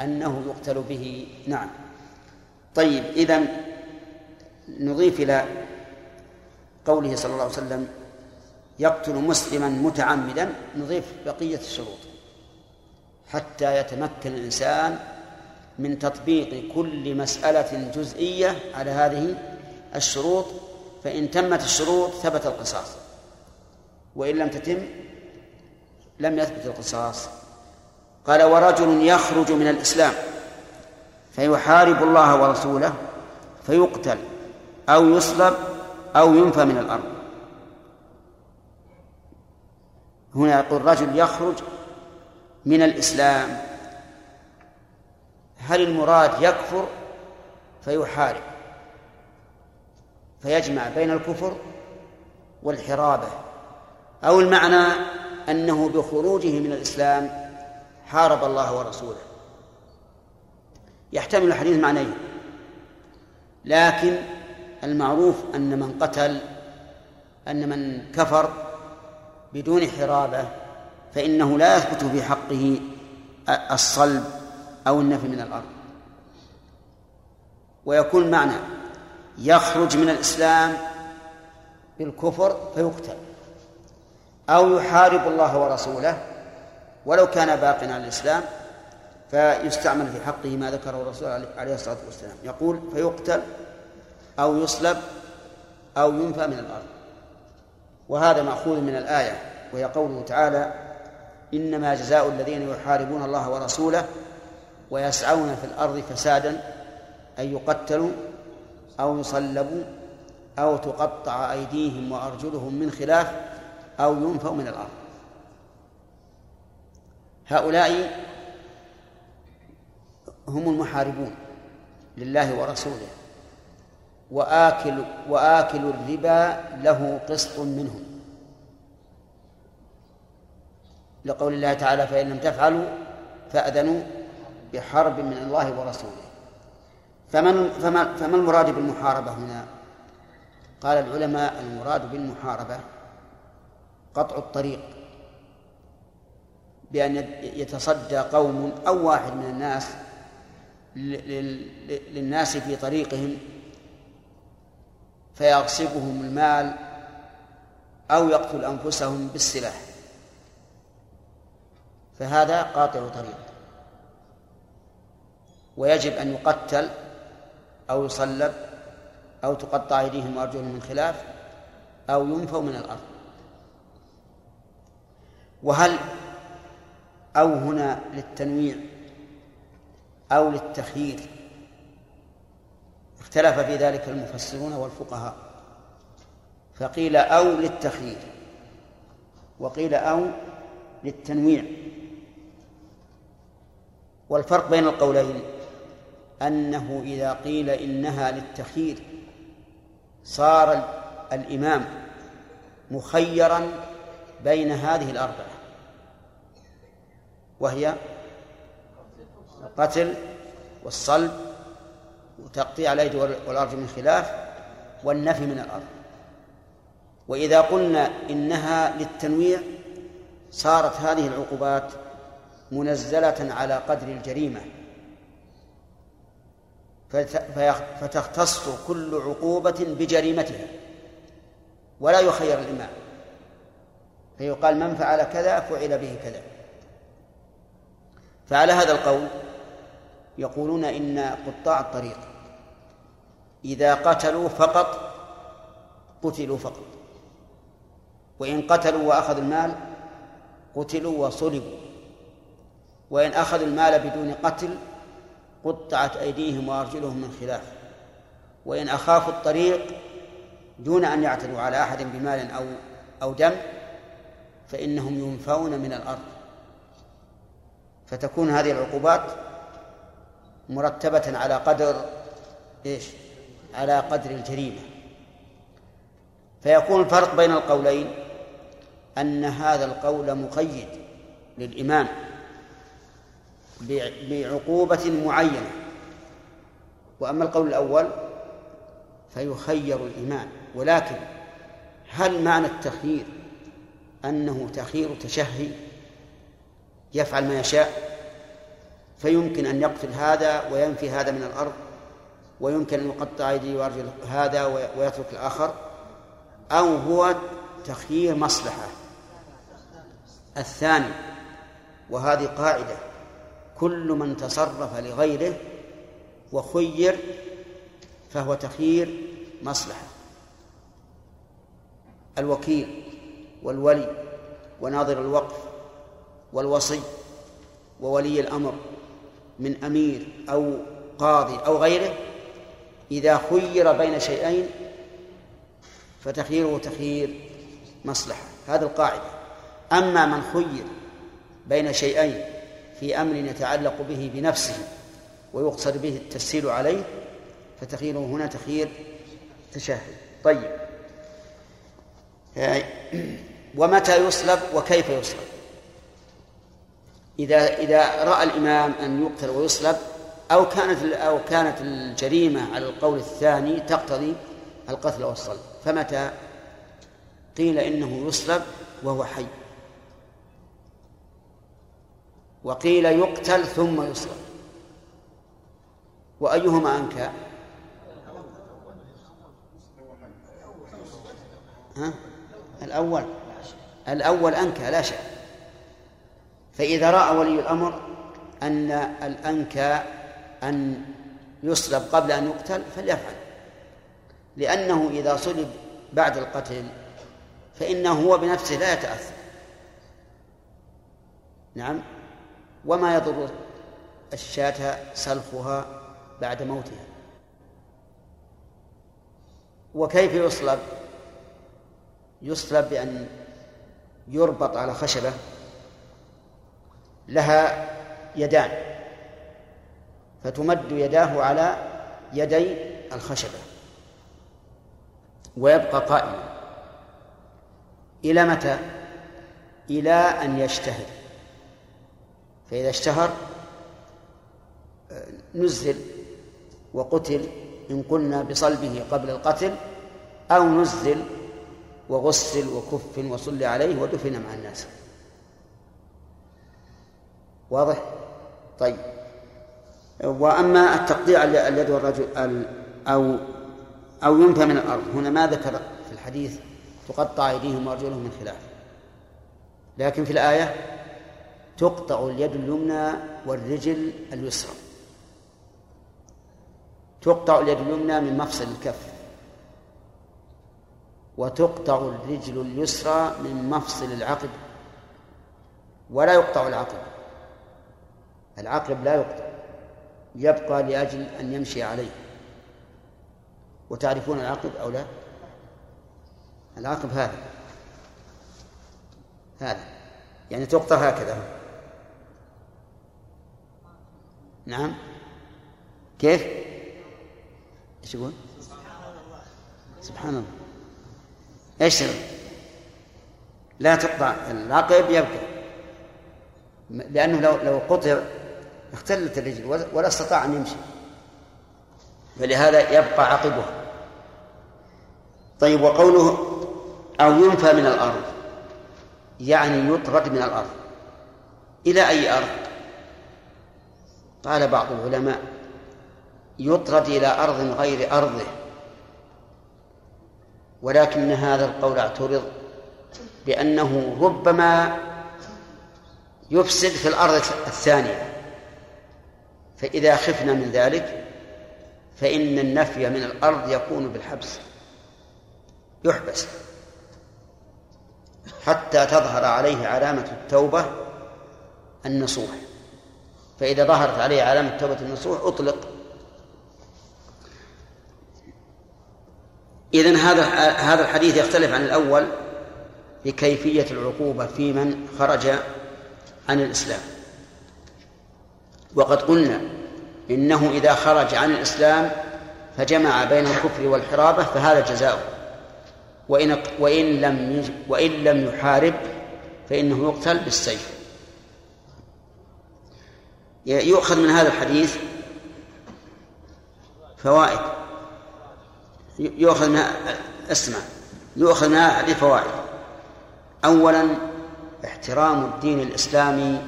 أنه يقتل به. نعم. طيب إذا نضيف إلى قوله صلى الله عليه وسلم يقتل مسلما متعمدا نضيف بقية الشروط. حتى يتمكن الإنسان من تطبيق كل مسألة جزئية على هذه الشروط فإن تمت الشروط ثبت القصاص. وإن لم تتم لم يثبت القصاص. قال ورجل يخرج من الإسلام فيحارب الله ورسوله فيقتل أو يصلب أو ينفى من الأرض. هنا يقول رجل يخرج من الإسلام. هل المراد يكفر؟ فيحارب. فيجمع بين الكفر والحرابة. أو المعنى أنه بخروجه من الإسلام حارب الله ورسوله. يحتمل الحديث معنيين. لكن المعروف أن من قتل أن من كفر بدون حرابة فإنه لا يثبت في حقه الصلب أو النفي من الأرض. ويكون معنى يخرج من الإسلام بالكفر فيقتل أو يحارب الله ورسوله ولو كان باقيا على الإسلام فيستعمل في حقه ما ذكره الرسول عليه الصلاة والسلام. يقول فيقتل أو يصلب أو ينفى من الأرض. وهذا مأخوذ من الآية وهي قوله تعالى إنما جزاء الذين يحاربون الله ورسوله ويسعون في الأرض فسادا أن يقتلوا أو يصلبوا أو تقطع أيديهم وأرجلهم من خلاف أو ينفوا من الأرض. هؤلاء هم المحاربون لله ورسوله. وآكل وآكل الربا له قسط منهم لقول الله تعالى فإن لم تفعلوا فأذنوا بحرب من الله ورسوله. فمن فما, فما المراد بالمحاربة هنا؟ قال العلماء المراد بالمحاربة قطع الطريق. بأن يتصدى قوم أو واحد من الناس للناس في طريقهم فيغصبهم المال أو يقتل أنفسهم بالسلاح. فهذا قاطع طريق. ويجب أن يقتل أو يصلب أو تقطع أيديهم وأرجلهم من خلاف أو ينفوا من الأرض. وهل أو هنا للتنويع أو للتخيير اختلف في ذلك المفسرون والفقهاء. فقيل أو للتخيير وقيل أو للتنويع. والفرق بين القولين أنه إذا قيل إنها للتخيير صار الإمام مخيرا بين هذه الأربعة وهي القتل والصلب وتقطيع الأيدي والأرجل من خلاف والنفي من الأرض. وإذا قلنا إنها للتنويع صارت هذه العقوبات منزلة على قدر الجريمة. فتختص كل عقوبة بجريمتها. ولا يخير الإمام. فيقال من فعل كذا فعل به كذا. فعلى هذا القول يقولون إن قطاع الطريق إذا قتلوا فقط قتلوا فقط. وإن قتلوا وأخذوا المال قتلوا وصلبوا. وإن أخذوا المال بدون قتل قطعت أيديهم وأرجلهم من خلاف. وإن أخافوا الطريق دون أن يعتدوا على أحد بمال أو أو دم فإنهم ينفون من الأرض. فتكون هذه العقوبات مرتبة على قدر إيش؟ على قدر الجريمة. فيكون الفرق بين القولين أن هذا القول مقيد للإمام بعقوبة معينة. وأما القول الأول فيخير الإمام. ولكن هل معنى التخيير أنه تخيير تشهي يفعل ما يشاء؟ فيمكن أن يقتل هذا وينفي هذا من الأرض؟ ويمكن أن يقطع أيديه وأرجل هذا ويترك الآخر أو هو تخيير مصلحة. الثاني وهذه قاعدة كل من تصرف لغيره وخير فهو تخيير مصلحة. الوكيل والولي وناظر الوقف والوصي وولي الأمر من أمير أو قاضي أو غيره إذا خير بين شيئين فتخييره تخيير مصلحة. هذه القاعدة. أما من خير بين شيئين في أمر يتعلق به بنفسه ويقصد به التسهيل عليه فتخييره هنا تخيير تشهد. طيب. ومتى يصلب وكيف يصلب؟ إذا إذا رأى الإمام أن يقتل ويصلب أو كانت أو كانت الجريمة على القول الثاني تقتضي القتل والصلب. فمتى؟ قيل إنه يصلب وهو حي. وقيل يقتل ثم يصلب. وأيهما أنكى؟ ها؟ الأول. الأول أنكى لا شك. فإذا رأى ولي الأمر أن الأنكى أن يصلب قبل أن يقتل فليفعل. لأنه إذا صلب بعد القتل فإنه هو بنفسه لا يتأثر. نعم. وما يضر الشاة سلخها بعد موتها. وكيف يصلب؟ يصلب بأن يربط على خشبة لها يدان. فتمد يداه على يدي الخشبة ويبقى قائما. إلى متى؟ إلى أن يشتهر. فإذا اشتهر نزل وقتل إن قلنا بصلبه قبل القتل أو نزل وغسل وكف وصلي عليه ودفن مع الناس. واضح؟ طيب. وأما التقطيع اليد والرجل أو أو ينفى من الأرض. هنا ما ذكر في الحديث تقطع أيديهم وأرجلهم من خلاف. لكن في الآية تقطع اليد اليمنى والرجل اليسرى. تقطع اليد اليمنى من مفصل الكف. وتقطع الرجل اليسرى من مفصل العقد ولا يقطع العقب. العقب لا يقطع. يبقى لأجل أن يمشي عليه. وتعرفون العقب أو لا؟ العقب هذا. هذا. يعني تقطع هكذا. نعم. كيف؟ إيش يقول؟ سبحان الله. إيش لا تقطع. العقب يبقى. لأنه لو لو قطع اختلت الرجل ولا استطاع أن يمشي. فلهذا يبقى عقبها طيب وقوله أو ينفى من الأرض. يعني يطرد من الأرض. إلى أي أرض؟ قال بعض العلماء يطرد إلى أرض غير أرضه. ولكن هذا القول اعترض بأنه ربما يفسد في الأرض الثانية. فإذا خفنا من ذلك فإن النفي من الأرض يكون بالحبس يحبس حتى تظهر عليه علامة التوبة النصوح. فإذا ظهرت عليه علامة توبة النصوح أطلق. إذن هذا هذا الحديث يختلف عن الأول بكيفية العقوبة في من خرج عن الإسلام. وقد قلنا إنه إذا خرج عن الإسلام فجمع بين الكفر والحرابة فهذا جزاؤه. وإن وإن لم وإن لم يحارب فإنه يقتل بالسيف. يؤخذ من هذا الحديث فوائد. يؤخذ من اسمع يؤخذ من هذا الحديث فوائد. أولا احترام الدين الإسلامي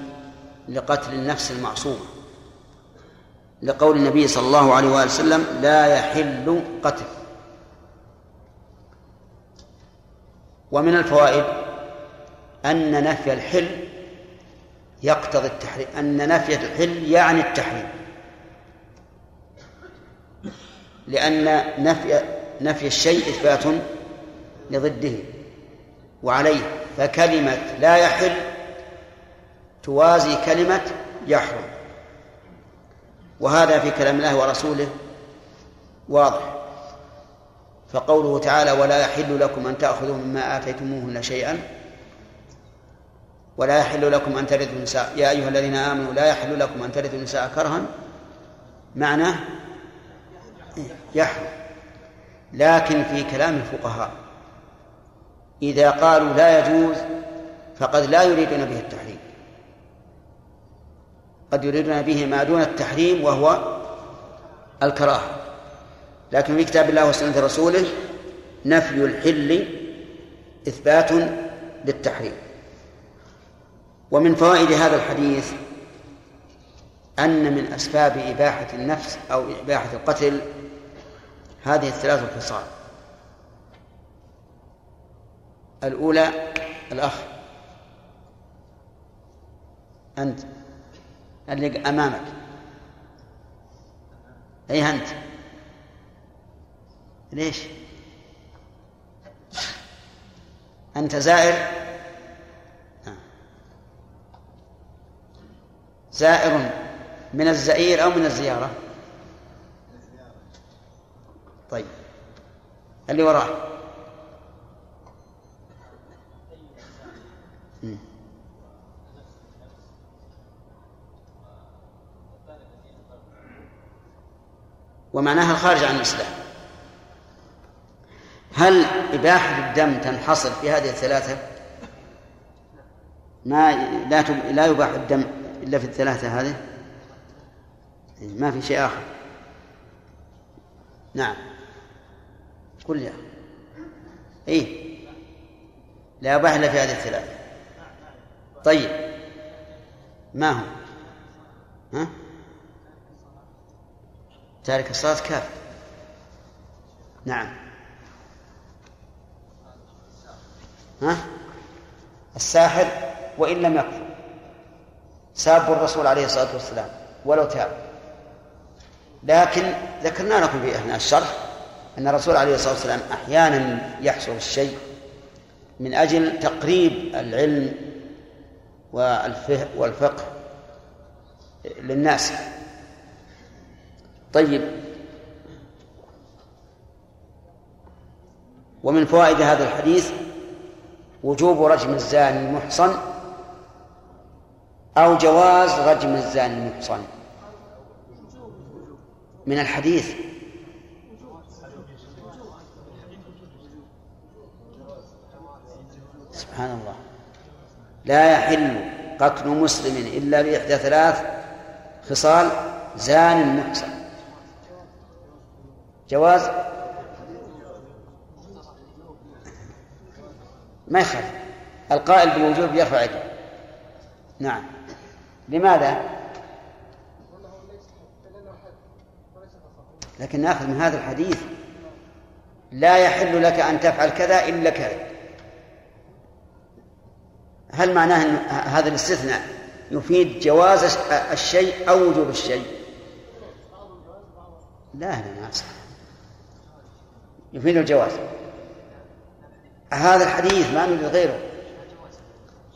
لقتل النفس المعصومة. لقول النبي صلى الله عليه وآله وسلم لا يحل قتل. ومن الفوائد أن نفي الحل يقتضي التحريم أن نفي الحل يعني التحريم. لأن نفي نفي الشيء إثبات لضده وعليه فكلمة لا يحل توازي كلمة يحرم. وهذا في كلام الله ورسوله واضح. فقوله تعالى ولا يحل لكم أن تأخذوا مما آتيتموهن شيئا ولا يحل لكم أن ترثوا النساء يا أيها الذين آمنوا لا يحل لكم أن ترثوا النساء كرها. معناه يحرم لكن في كلام الفقهاء إذا قالوا لا يجوز فقد لا يريدون به التحريم. قد يريدون به ما دون التحريم وهو الكراهة. لكن في كتاب الله وسنة رسوله نفي الحل إثبات للتحريم. ومن فوائد هذا الحديث أن من أسباب إباحة النفس أو إباحة القتل هذه الثلاث الخصال. الأولى الأخ. أنت. اللي أمامك. أي أنت؟ ليش؟ أنت زائر؟ زائر من الزئير أو من الزيارة؟ طيب. اللي وراه ومعناها الخارج عن الإسلام. هل إباحة الدم تنحصر في هذه الثلاثة؟ ما لا لا يباح الدم إلا في الثلاثة هذه؟ ما في شيء آخر. نعم. قل يا إيه. لا يباح إلا في هذه الثلاثة. طيب. ما هو؟ ها؟ تارك الصلاة كافر نعم. ها؟ الساحر وإن لم يكفر ساب الرسول عليه الصلاة والسلام ولو تاب. لكن ذكرنا لكم في أثناء الشرح أن الرسول عليه الصلاة والسلام أحيانا يحصل الشيء من أجل تقريب العلم والفقه للناس. طيب. ومن فوائد هذا الحديث وجوب رجم الزاني المحصن أو جواز رجم الزاني المحصن من الحديث. سبحان الله. لا يحل قتل مسلم إلا بإحدى ثلاث خصال زان محصن. جواز؟ ما يخالف. القائل بالوجوب يرفع يده. نعم. لماذا؟ لكن نأخذ من هذا الحديث. لا يحل لك أن تفعل كذا إلا كذا. هل معناه أن هذا الاستثناء يفيد جواز الشيء أو وجوب الشيء؟ لا لا ما يفيد الجواز. هذا الحديث ما نريد غيره.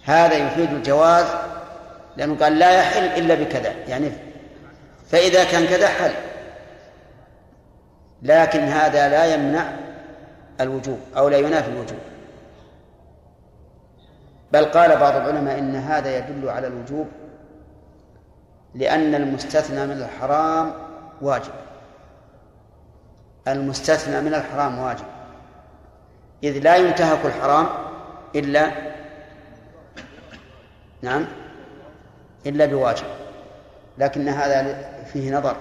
هذا يفيد الجواز لأنه قال لا يحل إلا بكذا. يعني فإذا كان كذا حل. لكن هذا لا يمنع الوجوب أو لا ينافي الوجوب. بل قال بعض العلماء إن هذا يدل على الوجوب لأن المستثنى من الحرام واجب. المستثنى من الحرام واجب. إذ لا ينتهك الحرام إلا نعم إلا بواجب. لكن هذا فيه نظر.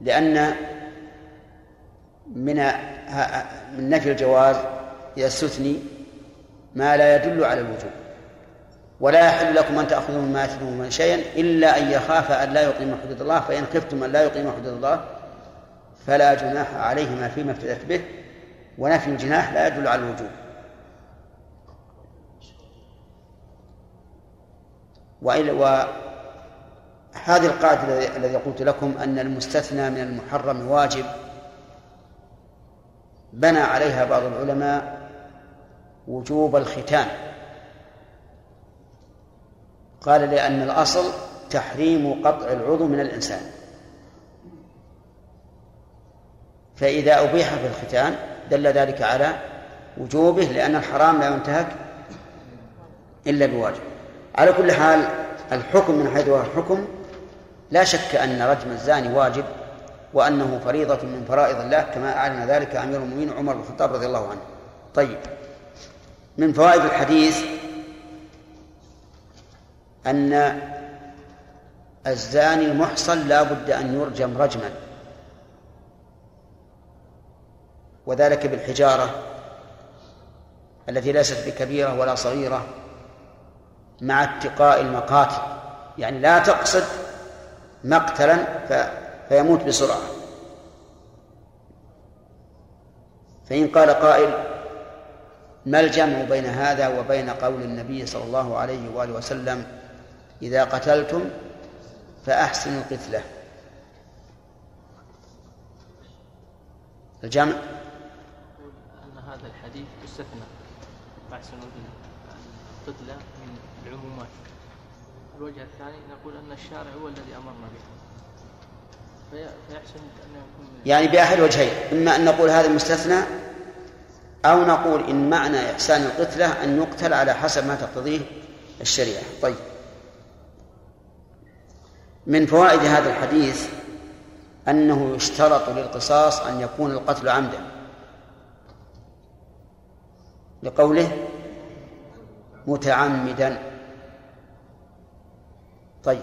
لأن من من نفي الجواز يستثني ما لا يدل على الوجوب. ولا يحل لكم أن تاخذوا مما يتلون شيئا إلا أن يخاف أن لا يقيم حدود الله فإن خفتم أن لا يقيم حدود الله فلا جناح عليهما فيما افتدت به ونفي الجناح لا يدل على الوجوب. وهذه القاعدة الذي قلت لكم أن المستثنى من المحرم واجب بنى عليها بعض العلماء وجوب الختان. قال لأن الأصل تحريم قطع العضو من الإنسان. فإذا أبيح في الختان دل ذلك على وجوبه لأن الحرام لا ينتهك إلا بواجب. على كل حال الحكم من حيث هو الحكم لا شك أن رجم الزاني واجب وأنه فريضة من فرائض الله كما أعلن ذلك أمير المؤمنين عمر بن الخطاب رضي الله عنه. طيب من فوائد الحديث أن الزاني المحصن لا بد أن يرجم رجما. وذلك بالحجارة التي ليست بكبيرة ولا صغيرة مع اتقاء المقاتل. يعني لا تقصد مقتلا فيموت بسرعة. فإن قال قائل ما الجمع بين هذا وبين قول النبي صلى الله عليه وآله وسلم؟ إذا قتلتم فأحسنوا القتلة الجمع؟ أن هذا الحديث يستثنى. فأحسنوا القتلة من العمومات. الوجه الثاني نقول أن الشارع هو الذي أمرنا به. فيحسن أن يكون يعني بأحد وجهين إما أن نقول هذا مستثنى أو نقول إن معنى إحسان القتلة أن يقتل على حسب ما تقتضيه الشريعة. طيب. من فوائد هذا الحديث أنه يشترط للقصاص أن يكون القتل عمدا. لقوله متعمدا. طيب.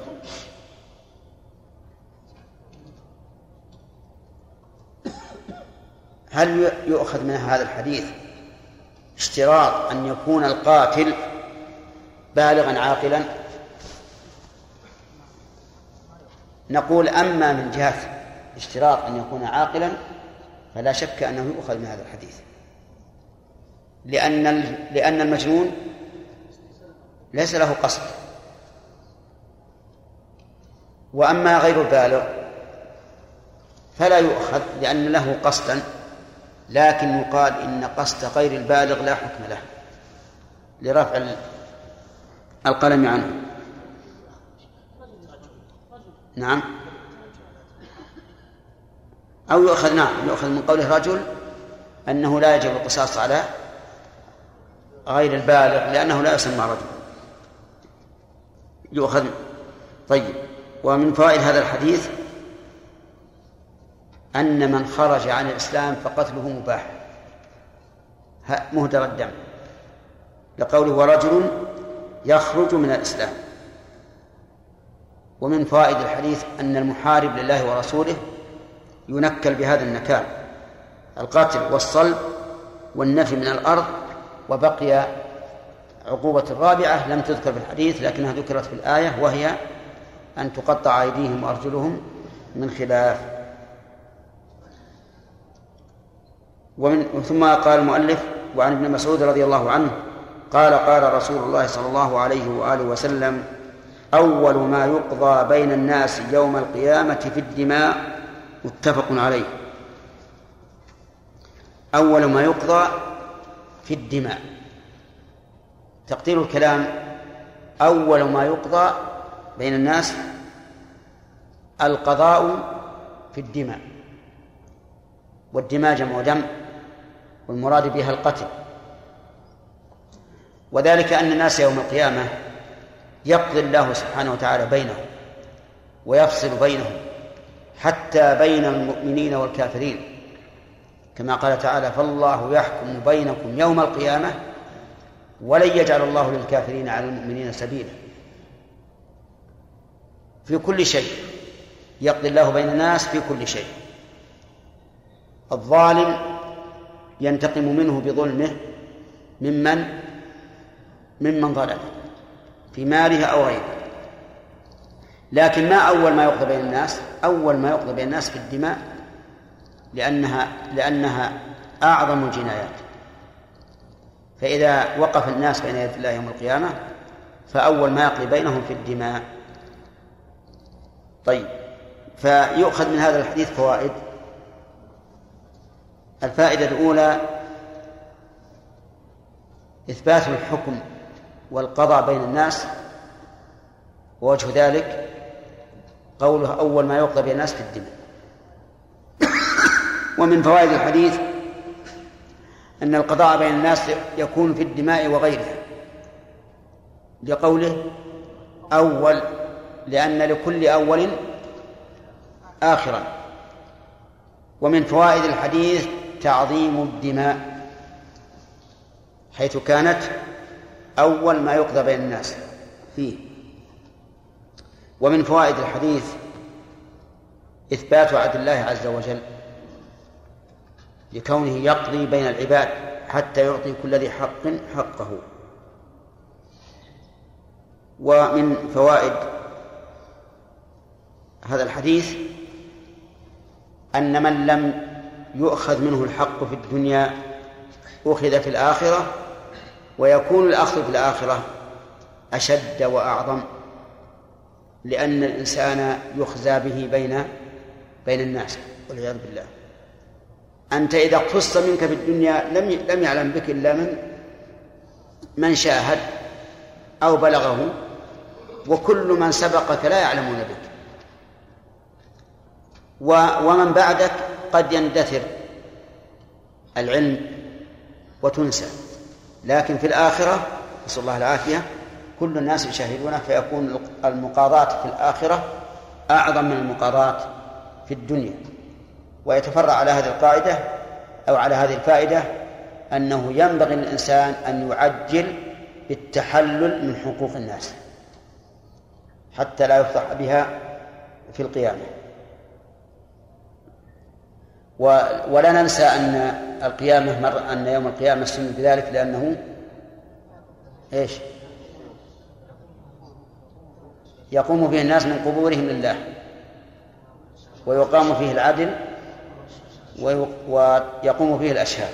هل يؤخذ من هذا الحديث اشتراط أن يكون القاتل بالغا عاقلا؟ نقول أما من جهة اشتراط أن يكون عاقلا فلا شك أنه يؤخذ من هذا الحديث. لأن لأن المجنون ليس له قصد. وأما غير البالغ فلا يؤخذ لأن له قصدا لكن يقال إن قصد غير البالغ لا حكم له لرفع القلم عنه. نعم. أو يؤخذ نعم يؤخذ من قوله رجل أنه لا يجب القصاص على غير البالغ لأنه لا يسمى رجل. يؤخذ طيب. ومن فوائد هذا الحديث أن من خرج عن الإسلام فقتله مباح. مهدر الدم. لقوله ورجل يخرج من الإسلام. ومن فوائد الحديث أن المحارب لله ورسوله ينكل بهذا النكال. القاتل والصلب والنفي من الأرض وبقي عقوبة الرابعة لم تذكر في الحديث لكنها ذكرت في الآية وهي أن تقطع أيديهم وأرجلهم من خلاف. ومن ثم قال المؤلف وعن ابن مسعود رضي الله عنه قال قال رسول الله صلى الله عليه وآله وسلم أول ما يقضى بين الناس يوم القيامة في الدماء متفق عليه. أول ما يقضى في الدماء. تقدير الكلام أول ما يقضى بين الناس القضاء في الدماء. والدماء جمع دم والمراد بها القتل. وذلك أن الناس يوم القيامة يقضي الله سبحانه وتعالى بينهم ويفصل بينهم حتى بين المؤمنين والكافرين. كما قال تعالى فالله يحكم بينكم يوم القيامة ولن يجعل الله للكافرين على المؤمنين سبيلا. في كل شيء يقضي الله بين الناس في كل شيء. الظالم ينتقم منه بظلمه ممن؟ ممن ظلمه. في ماله أو غيره لكن ما أول ما يقضى بين الناس؟ أول ما يقضى بين الناس في الدماء لأنها لأنها أعظم الجنايات. فإذا وقف الناس بين يدي الله يوم القيامة فأول ما يقضي بينهم في الدماء. طيب فيؤخذ من هذا الحديث فوائد. الفائدة الأولى إثبات الحكم والقضاء بين الناس ووجه ذلك قوله أول ما يقضى بين الناس في الدماء ومن فوائد الحديث أن القضاء بين الناس يكون في الدماء وغيرها. لقوله أول لأن لكل أول آخرا. ومن فوائد الحديث تعظيم الدماء حيث كانت أول ما يقضى بين الناس فيه. ومن فوائد الحديث إثبات عدل الله عز وجل لكونه يقضي بين العباد حتى يعطي كل ذي حق حقه. ومن فوائد هذا الحديث أن من لم يؤخذ منه الحق في الدنيا أخذ في الآخرة ويكون الأخذ في الآخرة أشد وأعظم لأن الإنسان يخزى به بين بين الناس والعياذ بالله. أنت إذا اقتص منك في الدنيا لم لم يعلم بك إلا من من شاهد أو بلغه وكل من سبقك لا يعلمون بك. ومن بعدك قد يندثر العلم وتنسى. لكن في الآخرة نسأل الله العافية كل الناس يشاهدونه فيكون المقاضاة في الآخرة أعظم من المقاضاة في الدنيا. ويتفرع على هذه القاعدة أو على هذه الفائدة أنه ينبغي للإنسان أن يعجل بالتحلل من حقوق الناس حتى لا يفضح بها في القيامة. ولا ننسى أن القيامة مر أن يوم القيامة سن بذلك لأنه إيش؟ يقوم فيه الناس من قبورهم لله. ويقام فيه العدل ويقوم فيه الأشهاد.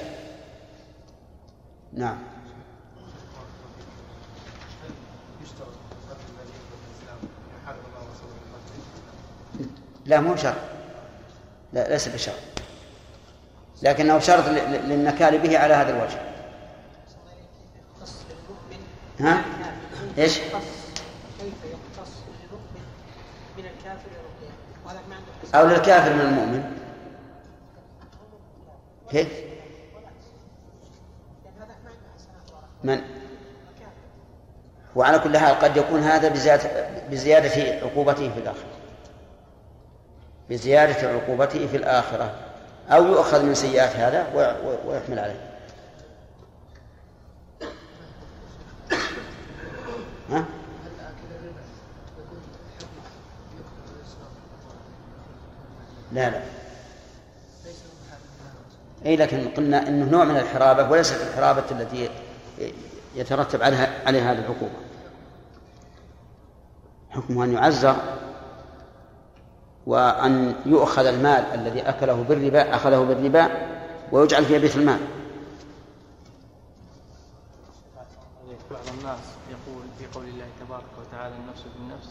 نعم. لا مو شرط لا ليس بشرط. لكنه شرط للنكال به على هذا الوجه ها؟ إيش؟ أو للكافر من المؤمن كيف؟ من؟ وعلى كل حال قد يكون هذا بزيادة, بزيادة عقوبته في الآخرة بزيادة عقوبته في الآخرة أو يؤخذ من سيئات هذا ويحمل عليه. ها؟ لا لا. اي لكن قلنا إنه نوع من الحرابة وليست الحرابة التي يترتب عليها عليها هذه العقوبه حكمه أن يعزر وأن يؤخذ المال الذي أكله بالربا أخذه بالربا ويجعل في بيت المال. بعض الناس يقول في قول الله تبارك وتعالى النفس بالنفس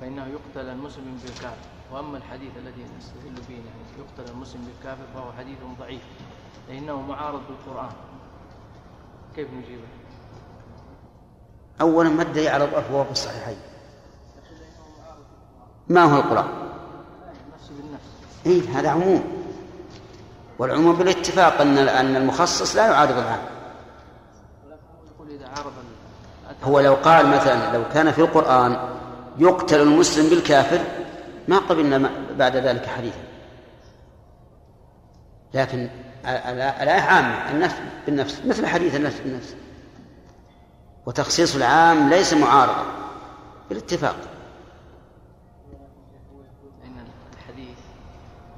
فإنه يقتل المسلم بالكافر. وأما الحديث الذي نستدل به يعني يقتل المسلم بالكافر فهو حديث ضعيف لأنه معارض بالقرآن. كيف نجيبه؟ أولا ما الدليل على ضعف وهو في الصحيحين. ما هو القرآن؟ إيه هذا عموم. والعموم بالاتفاق أن أن المخصص لا يعارض العام. هو لو قال مثلا لو كان في القرآن يقتل المسلم بالكافر ما قبلنا بعد ذلك حديثا. لكن ال- ال- الآية عامة النفس بالنفس مثل حديث النفس بالنفس. وتخصيص العام ليس معارضة بالاتفاق لأن الحديث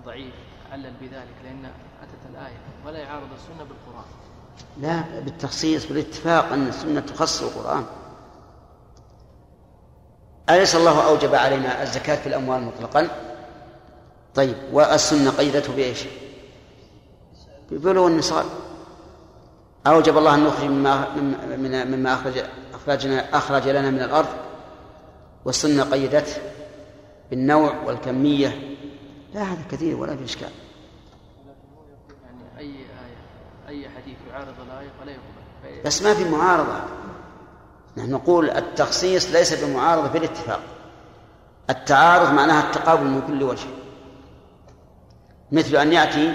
ضعيف علل بذلك لأن أتت الآية ولا يعارض السنة بالقرآن. لا بالتخصيص بالاتفاق أن السنة تخصص القرآن. أليس الله أوجب علينا الزكاة في الأموال مطلقا؟ طيب والسنة قيدته بإيش؟ ببلوغ النصاب. أوجب الله أن نخرج مما مما, أخرج أخرجنا أخرج لنا من الأرض. والسنة قيدته بالنوع والكمية. لا هذا كثير ولا في إشكال يعني أي آية أي حديث يعارض الآية فلا يقبل. بس ما في معارضة. نحن نقول التخصيص ليس بمعارضة بالاتفاق التعارض معناها التقابل من كل وجه. مثل أن يأتي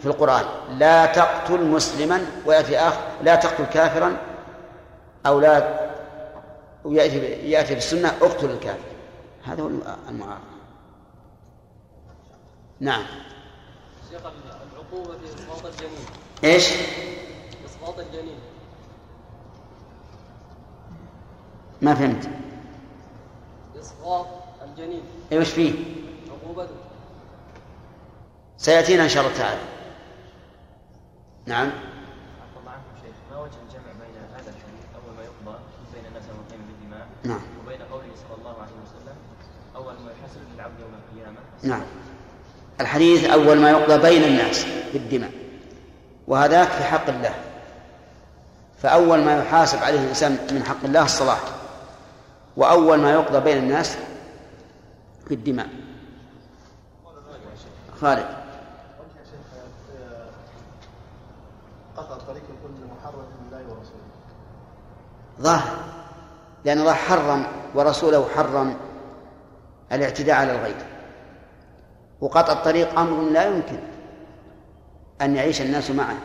في القرآن لا تقتل مسلما ويأتي آخر لا تقتل كافرا أو لا ويأتي يأتي في السنة اقتل الكافر. هذا هو المعارضة. نعم. العقوبة في إسقاط الجنين إيش؟ إسقاط الجنين ما فهمت. إسقاط الجنين إيش فيه؟ عقوبته سيأتينا إن شاء الله تعالى. نعم. ما وجه الجمع بين هذا الحديث اول ما يقضى بين الناس القيامه بالدماء نعم. وبين قوله صلى الله عليه وسلم اول ما يحاسب للعبد يوم القيامه نعم. الحديث أول ما يقضى بين الناس بالدماء. وهذاك في حق الله. فأول ما يحاسب عليه الإنسان من حق الله الصلاة وأول ما يقضى بين الناس بالدماء خالد. قطع طريق كل محرم لله ورسوله. ظاهر لأن الله حرم ورسوله حرم الاعتداء على الغير. وقطع الطريق أمر لا يمكن. أن يعيش الناس معه.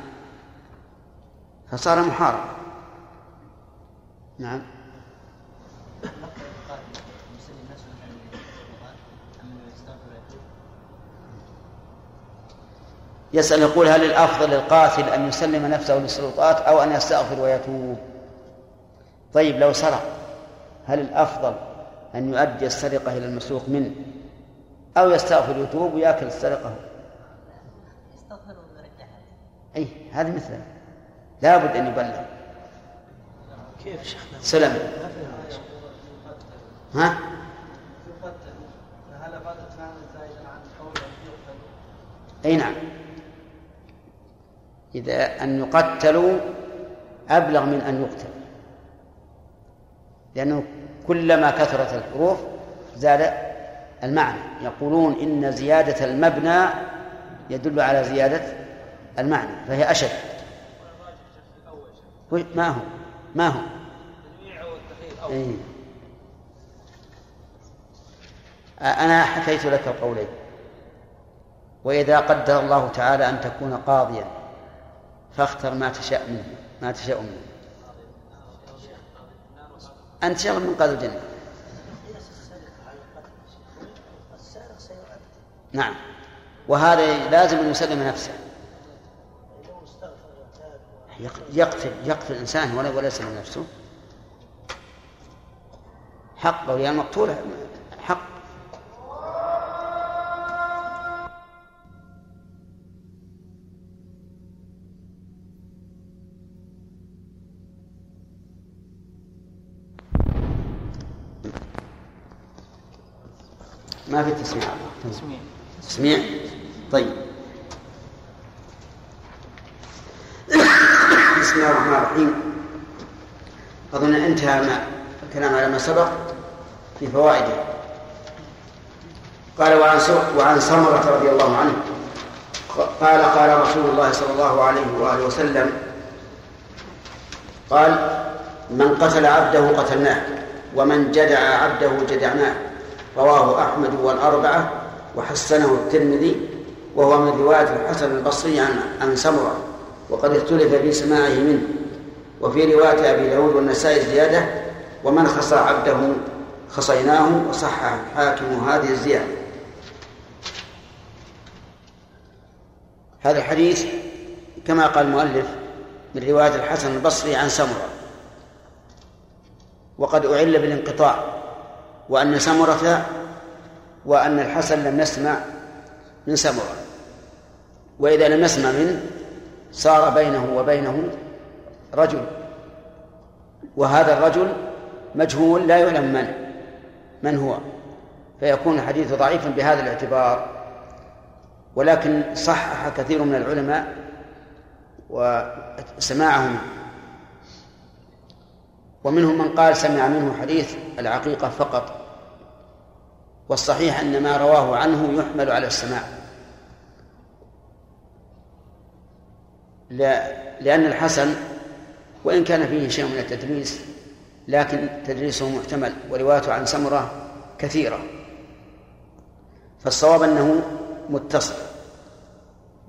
فصار محارب. نعم. يسأل يقول هل الأفضل للقاتل أن يسلم نفسه للسلطات أو أن يستغفر ويتوب؟ طيب لو سرق هل الأفضل أن يؤدي السرقة إلى المسروق منه أو يستغفر ويتوب ويأكل السرقة؟ أي هذا مثله لابد أن يبلغ. كيف شيخنا؟ سلم ها؟ أي نعم. إذا أن يقتلوا أبلغ من أن يقتل. لأنه كلما كثرت الحروف زاد المعنى. يقولون إن زيادة المبنى يدل على زيادة المعنى فهي أشد. ما هو ما هو. إيه. أنا حكيت لك القولين وإذا قدر الله تعالى أن تكون قاضيا فاختر ما تشاء منه ما تشاء منه. أنت شغل من قدر الجنة. نعم. وهذا لازم أن يسلم نفسه. يقتل يقتل الإنسان ولا ولا يسلم نفسه. حق أولياء المقتول حق. ما في تسميع. تسميع. تسميع. طيب بسم الله الرحمن الرحيم أظن أنتهى ما الكلام على ما سبق في فوائده. قال وعن وعن سمرة رضي الله عنه قال قال رسول الله صلى الله عليه وآله وسلم قال من قتل عبده قتلناه ومن جدع عبده جدعناه. رواه أحمد والأربعة وحسنه الترمذي وهو من رواية الحسن البصري عن عن سمرة وقد اختلف في سماعه منه. وفي رواية أبي داود والنسائي زيادة ومن خصى عبده خصيناه وصحح الحاكم هذه الزيادة. هذا الحديث كما قال المؤلف من رواية الحسن البصري عن سمرة وقد أعل بالانقطاع وأن سمرة وأن الحسن لم يسمع من سمرة وإذا لم يسمع منه صار بينه وبينه رجل. وهذا الرجل مجهول لا يعلم من من هو. فيكون الحديث ضعيفا بهذا الاعتبار. ولكن صحح كثير من العلماء وسماعهم. ومنهم من قال سمع منه حديث العقيقة فقط. والصحيح أن ما رواه عنه يحمل على السماع. لا لأن الحسن وإن كان فيه شيء من التدريس لكن تدريسه محتمل وروايته عن سمرة كثيرة. فالصواب أنه متصل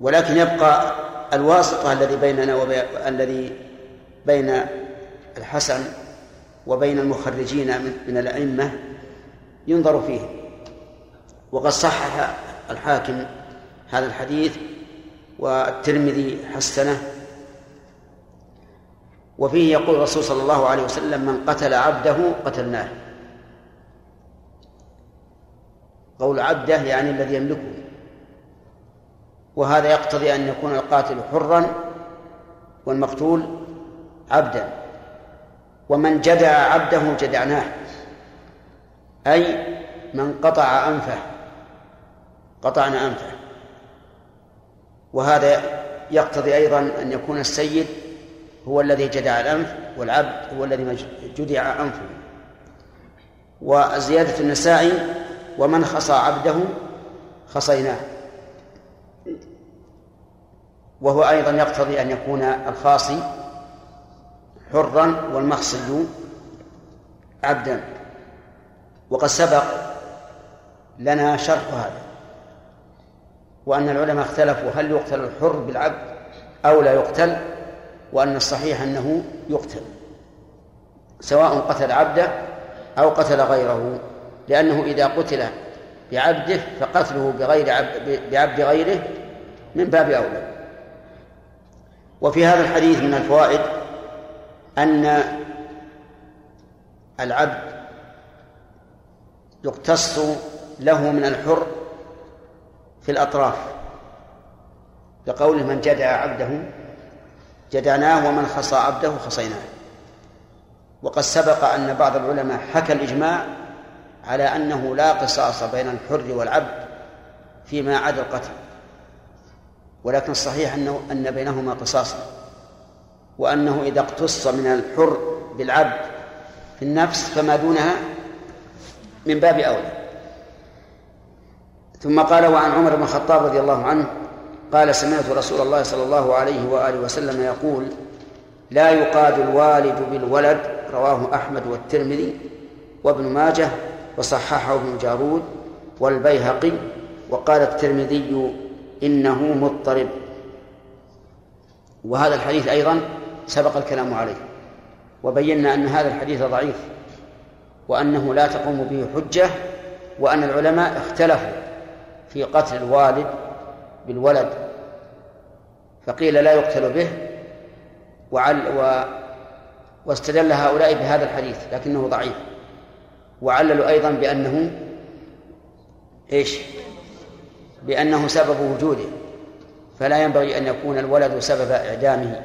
ولكن يبقى الواسطة الذي بيننا وبين الذي بين الحسن وبين المخرجين من الأئمة ينظر فيه. وقد صحح الحاكم هذا الحديث والترمذي حسنه وفيه يقول الرسول صلى الله عليه وسلم من قتل عبده قتلناه. قول عبده يعني الذي يملكه. وهذا يقتضي أن يكون القاتل حرا والمقتول عبدا. ومن جدع عبده جدعناه. أي من قطع أنفه. قطعنا أنفه. وهذا يقتضي أيضا أن يكون السيد هو الذي جدع الأنف والعبد هو الذي جدع أنفه. وزيادة النسائي ومن خصى عبده خصيناه. وهو أيضا يقتضي أن يكون الخاصي حرا والمخصي عبدا. وقد سبق لنا شرح هذا. وأن العلماء اختلفوا هل يقتل الحر بالعبد أو لا يقتل. وأن الصحيح أنه يقتل سواء قتل عبده أو قتل غيره لأنه إذا قتل بعبده فقتله بغير عبد بعبد غيره من باب أولى. وفي هذا الحديث من الفوائد أن العبد يقتص له من الحر في الأطراف بقوله من جدع عبده جدعناه ومن خصى عبده خصيناه. وقد سبق أن بعض العلماء حكى الإجماع على أنه لا قصاص بين الحر والعبد فيما عدا القتل. ولكن الصحيح أنه أن بينهما قصاصا. وأنه إذا اقتص من الحر بالعبد في النفس فما دونها من باب أولى. ثم قال وعن عمر بن الخطاب رضي الله عنه قال سمعت رسول الله صلى الله عليه وآله وسلم يقول لا يقاد الوالد بالولد رواه أحمد والترمذي وابن ماجه وصححه ابن جارود والبيهقي وقال الترمذي إنه مضطرب. وهذا الحديث أيضا سبق الكلام عليه. وبينا أن هذا الحديث ضعيف وأنه لا تقوم به حجة وأن العلماء اختلفوا في قتل الوالد بالولد فقيل لا يقتل به وعل و واستدل هؤلاء بهذا الحديث لكنه ضعيف. وعللوا أيضا بأنه إيش؟ بأنه سبب وجوده. فلا ينبغي أن يكون الولد سبب إعدامه.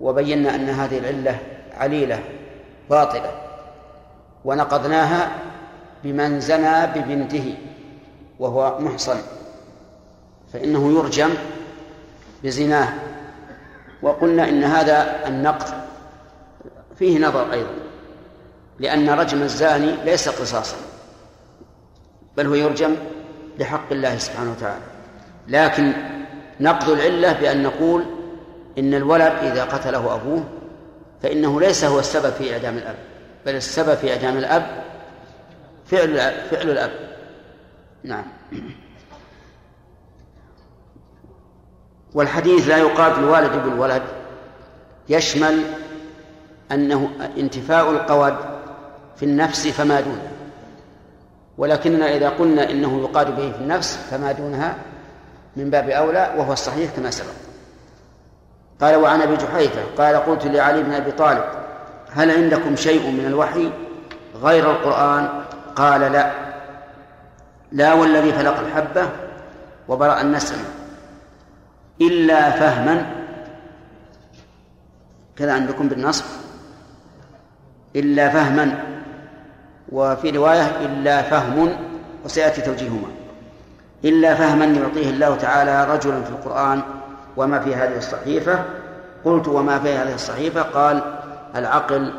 وبينا أن هذه العلة عليلة باطلة. ونقضناها بمن زنى ببنته وهو محصن. فإنه يرجم بزناه. وقلنا إن هذا النقد فيه نظر أيضا لأن رجم الزاني ليس قصاصا بل هو يرجم لحق الله سبحانه وتعالى. لكن نقض العلة بأن نقول إن الولد إذا قتله أبوه فإنه ليس هو السبب في إعدام الأب بل السبب في إعدام الأب فعل فعل الأب. نعم. والحديث لا يقابل الوالد بالولد يشمل أنه انتفاء القود في النفس فما دونه ولكننا إذا قلنا إنه يقاد به في النفس فما دونها من باب أولى وهو الصحيح كما سبق. قال وعن أبي جحيفة قال قلت لعلي بن أبي طالب هل عندكم شيء من الوحي غير القرآن؟ قال لا. لا والذي فلق الحبة وبرأ النسمة إلا فهما. كذا عندكم بالنصب. إلا فهما. وفي رواية إلا فهم وسيأتي توجيههما. إلا فهما يعطيه الله تعالى رجلا في القرآن وما في هذه الصحيفة. قلت وما في هذه الصحيفة؟ قال العقل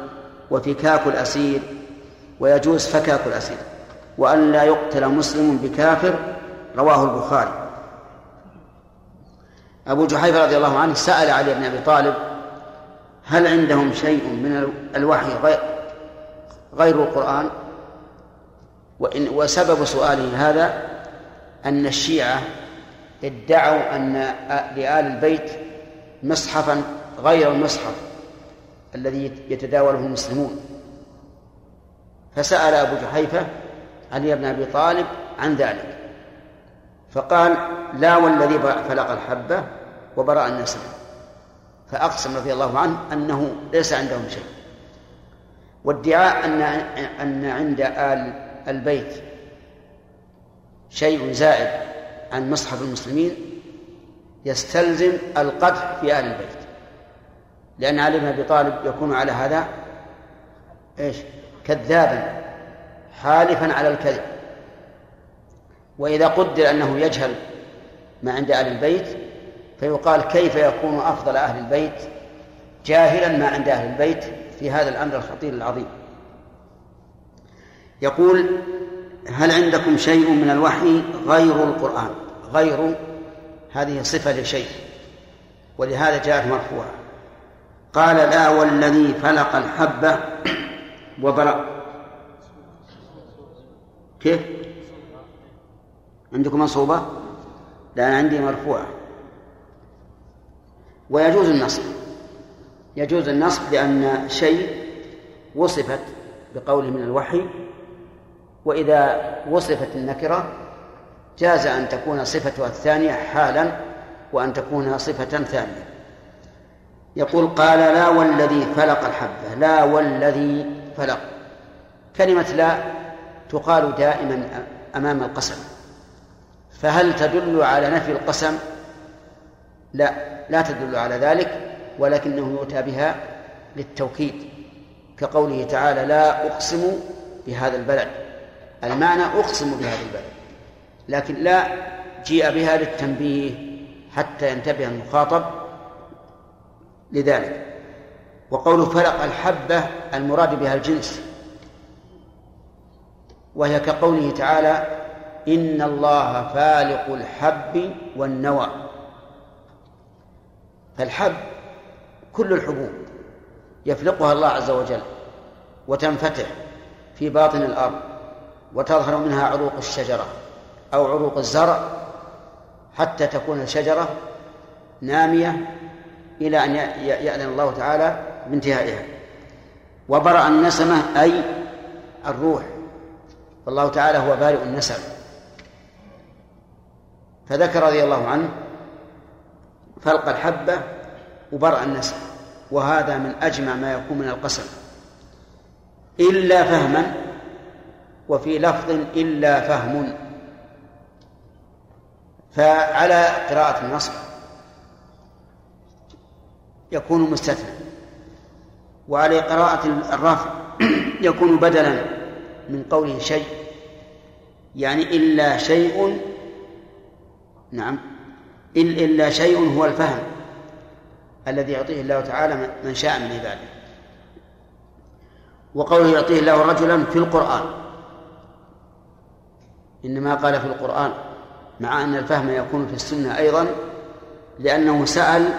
وفكاك الأسير ويجوز فكاك الأسير. وأن لا يقتل مسلم بكافر رواه البخاري. أبو جحيفة رضي الله عنه سأل علي بن أبي طالب هل عندهم شيء من الوحي غير غير القرآن؟ وإن وسبب سؤاله هذا أن الشيعة ادعوا أن لآل البيت مصحفا غير المصحف الذي يتداوله المسلمون. فسأل أبو جحيفة علي بن أبي طالب عن ذلك. فقال لا والذي فلق الحبة وبرأ النسل فأقسم رضي الله عنه أنه ليس عندهم شيء. وادعاء أن أن عند آل البيت شيء زائد عن مصحف المسلمين يستلزم القدح في آل البيت. لأن علي بن أبي طالب يكون على هذا إيش؟ كذابا حالفا على الكذب. وإذا قدر أنه يجهل ما عند أهل البيت فيقال كيف يكون أفضل أهل البيت جاهلا ما عند أهل البيت في هذا الأمر الخطير العظيم. يقول هل عندكم شيء من الوحي غير القرآن؟ غير هذه صفة لشيء ولهذا جاءت مرفوعة. قال لا والذي فلق الحبة وبرأ كيف؟ عندكم منصوبة؟ لا أنا عندي مرفوعة. ويجوز النصب. يجوز النصب لأن شيء وصفت بقول من الوحي وإذا وصفت النكرة جاز أن تكون صفتها الثانية حالا وأن تكون صفة ثانية. يقول قال لا والذي فلق الحبة. لا والذي فلق. كلمة لا تقال دائما أمام القسم. فهل تدل على نفي القسم؟ لا لا تدل على ذلك ولكنه يؤتى بها للتوكيد كقوله تعالى لا أقسم بهذا البلد. المعنى أقسم بهذا البلد لكن لا جيء بها للتنبيه حتى ينتبه المخاطب لذلك. وقول فلق الحبة المراد بها الجنس وهي كقوله تعالى إن الله فالق الحب والنوى. فالحب كل الحبوب يفلقها الله عز وجل وتنفتح في باطن الأرض وتظهر منها عروق الشجرة أو عروق الزرع حتى تكون الشجرة نامية إلى أن يأذن الله تعالى بانتهائها. وبرأ النسمة أي الروح. والله تعالى هو بارئ النسم. فذكر رضي الله عنه فلق الحبة وبرأ النسم وهذا من أجمع ما يكون من القسم. إلا فهما وفي لفظ إلا فهم. فعلى قراءة النصب يكون مستثنى وعلى قراءة الرفع يكون بدلا من قوله شيء يعني إلا شيء نعم. إلا شيء هو الفهم الذي يعطيه الله تعالى من شاء من عباده. وقوله يعطيه الله رجلا في القرآن. إنما قال في القرآن مع أن الفهم يكون في السنة أيضا لأنه سأل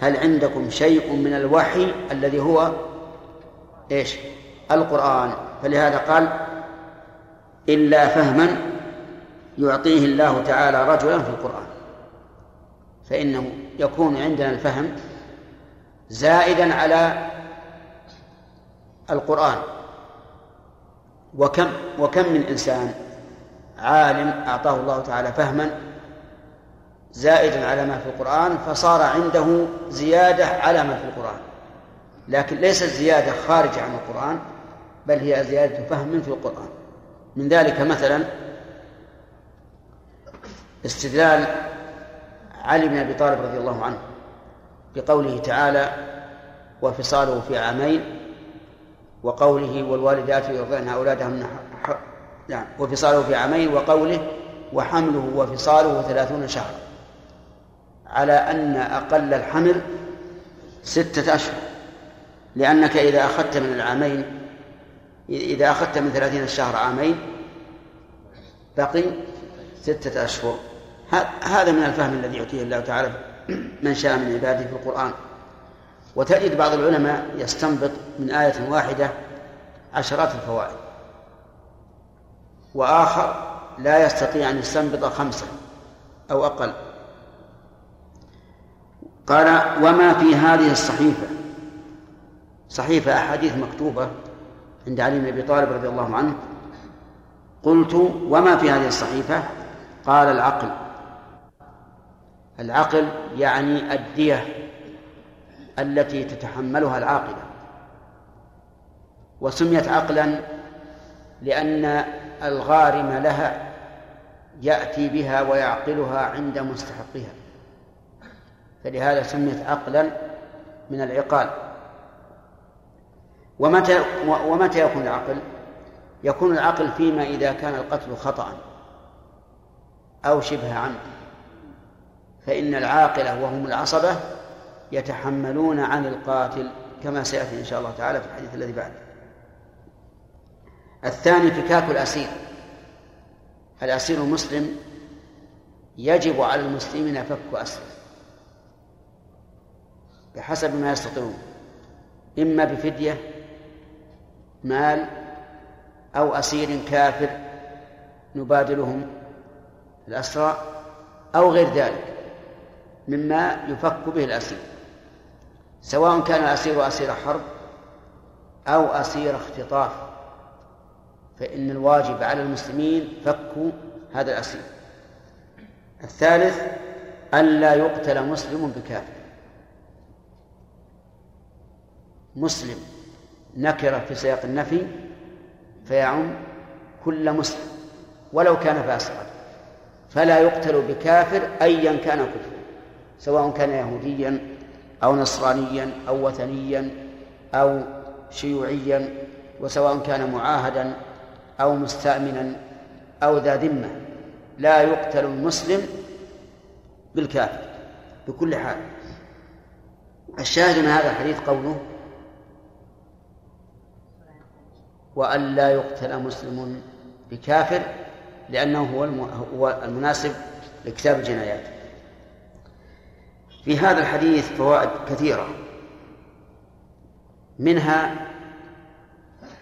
هل عندكم شيء من الوحي الذي هو إيش؟ القرآن. فلهذا قال إلا فهما يعطيه الله تعالى رجلا في القرآن. فإنه يكون عندنا الفهم زائدا على القرآن. وكم وكم من إنسان عالم أعطاه الله تعالى فهما زائدا على ما في القرآن فصار عنده زيادة على ما في القرآن. لكن ليست زيادة خارجة عن القرآن بل هي زيادة فهم في القرآن. من ذلك مثلا استدلال علي بن أبي طالب رضي الله عنه بقوله تعالى وفصاله في عامين وقوله والوالدات يرضعن أولادهن نعم وفصاله في عامين وقوله وحمله وفصاله ثلاثون شهرا على أن أقل الحمل ستة أشهر لأنك إذا أخذت من العامين إذا أخذت من ثلاثين الشهر عامين بقي ستة أشهر. هذا من الفهم الذي يعطيه الله تعالى من شاء من عباده في القرآن. وتجد بعض العلماء يستنبط من آية واحدة عشرات الفوائد. وآخر لا يستطيع أن يستنبط خمسة أو أقل. قال وما في هذه الصحيفة؟ صحيفة أحاديث مكتوبة عند علي بن أبي طالب رضي الله عنه. قلت وما في هذه الصحيفة؟ قال العقل. العقل يعني الدية التي تتحملها العاقلة وسميت عقلا لأن الغارم لها يأتي بها ويعقلها عند مستحقها فلهذا سميت عقلا من العقال. ومتى ومتى يكون العقل؟ يكون العقل فيما إذا كان القتل خطأ أو شبه عمد. فإن العاقلة وهم العصبة يتحملون عن القاتل كما سيأتي إن شاء الله تعالى في الحديث الذي بعده. الثاني فكاك الأسير. الأسير المسلم يجب على المسلمين فك أسره. بحسب ما يستطيعون. إما بفدية مال أو أسير كافر نبادلهم الأسرى أو غير ذلك. مما يفك به الأسير سواء كان الأسير أسير حرب أو أسير اختطاف فإن الواجب على المسلمين فك هذا الأسير. الثالث ألا يقتل مسلم بكافر. مسلم نكرة في سياق النفي فيعم كل مسلم ولو كان فاسقا فلا يقتل بكافر أيا كان كفره سواء كان يهوديا أو نصرانيا أو وثنيا أو شيوعيا وسواء كان معاهدا أو مستأمنا أو ذا ذمة. لا يقتل المسلم بالكافر بكل حال. الشاهد من هذا الحديث قوله وأن لا يقتل مسلم بكافر لأنه هو المناسب لكتاب الجنايات. في هذا الحديث فوائد كثيرة. منها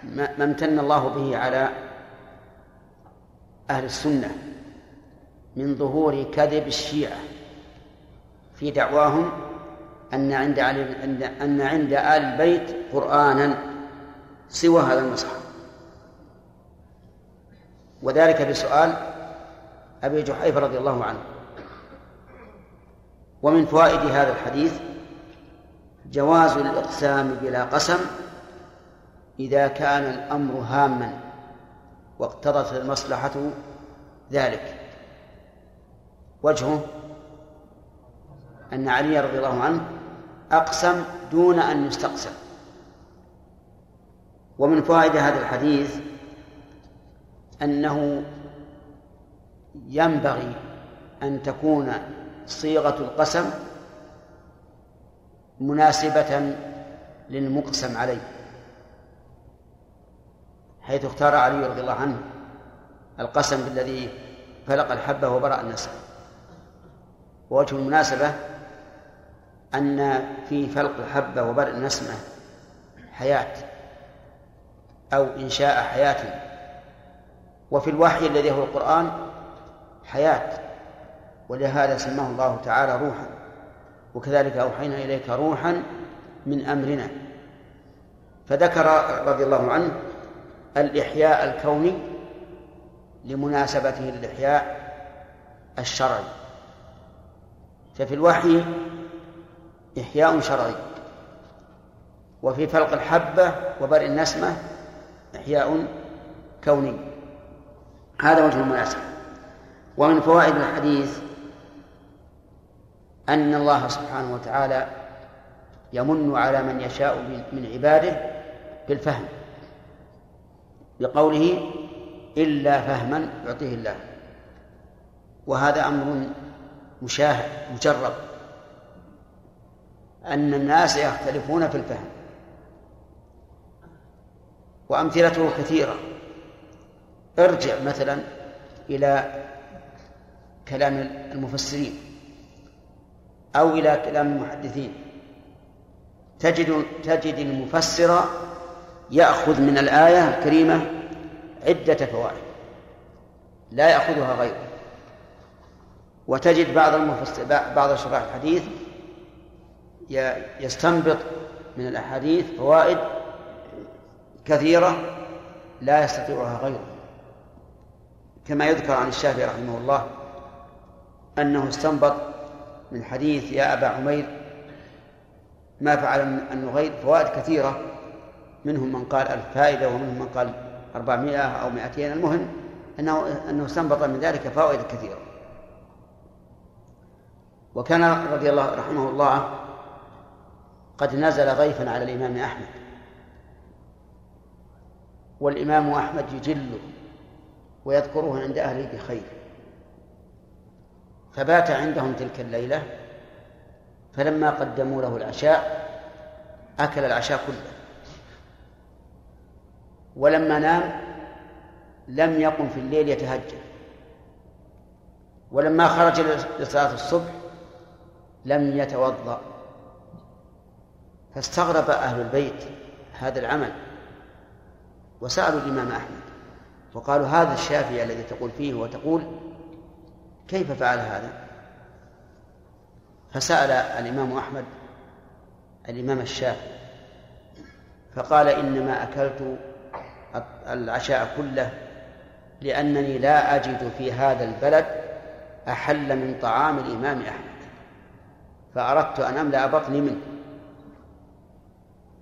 ما امتن الله به على أهل السنة من ظهور كذب الشيعة في دعواهم أن عند أن عند آل البيت قرآنا سوى هذا المصحف. وذلك بسؤال أبي جحيفة رضي الله عنه. ومن فوائد هذا الحديث جواز الإقسام بلا قسم إذا كان الأمر هاما واقتضت المصلحة ذلك. وجهه أن علي رضي الله عنه أقسم دون أن يستقسم. ومن فوائد هذا الحديث أنه ينبغي أن تكون صيغة القسم مناسبة للمقسم عليه حيث اختار علي رضي الله عنه القسم بالذي فلق الحبة وبرأ النسل ووجه المناسبة أن في فلق الحبة وبرء النسمة حياة أو إنشاء حياة وفي الوحي الذي هو القرآن حياة. ولهذا سماه الله تعالى روحا وكذلك أوحينا إليك روحا من أمرنا. فذكر رضي الله عنه الإحياء الكوني لمناسبته للإحياء الشرعي. ففي الوحي إحياء شرعي وفي فلق الحبة وبرء النسمة إحياء كوني. هذا وجه المناسبة. ومن فوائد الحديث أن الله سبحانه وتعالى يمن على من يشاء من عباده بالفهم بقوله إلا فهما يعطيه الله. وهذا أمر مشاهد مجرب. أن الناس يختلفون في الفهم. وأمثلته كثيرة. ارجع مثلا إلى كلام المفسرين. أو إلى كلام المحدثين. تجد تجد المفسر يأخذ من الآية الكريمة عدة فوائد لا يأخذها غيره. وتجد بعض المفسر بعض شراح الحديث يستنبط من الأحاديث فوائد كثيرة لا يستطيعها غيره. كما يذكر عن الشافعي رحمه الله أنه استنبط من حديث يا أبا عمير ما فعل النغير فوائد كثيرة منهم من قال ألف فائدة ومنهم من قال أربعمائة أو مائتين المهم أنه أنه استنبط من ذلك فوائد كثيرة. وكان رضي الله رحمه الله قد نزل ضيفا على الإمام أحمد. والإمام أحمد يجله ويذكره عند أهله بخير. فبات عندهم تلك الليلة فلما قدموا له العشاء أكل العشاء كله. ولما نام لم يقم في الليل يتهجد ولما خرج لصلاة الصبح لم يتوضأ. فاستغرب أهل البيت هذا العمل وسألوا الإمام أحمد. وقالوا هذا الشافعي الذي تقول فيه وتقول كيف فعل هذا؟ فسأل الإمام أحمد الإمام الشافعي فقال إنما أكلت العشاء كله لأنني لا أجد في هذا البلد أحل من طعام الإمام أحمد فأردت أن أملأ بطني منه.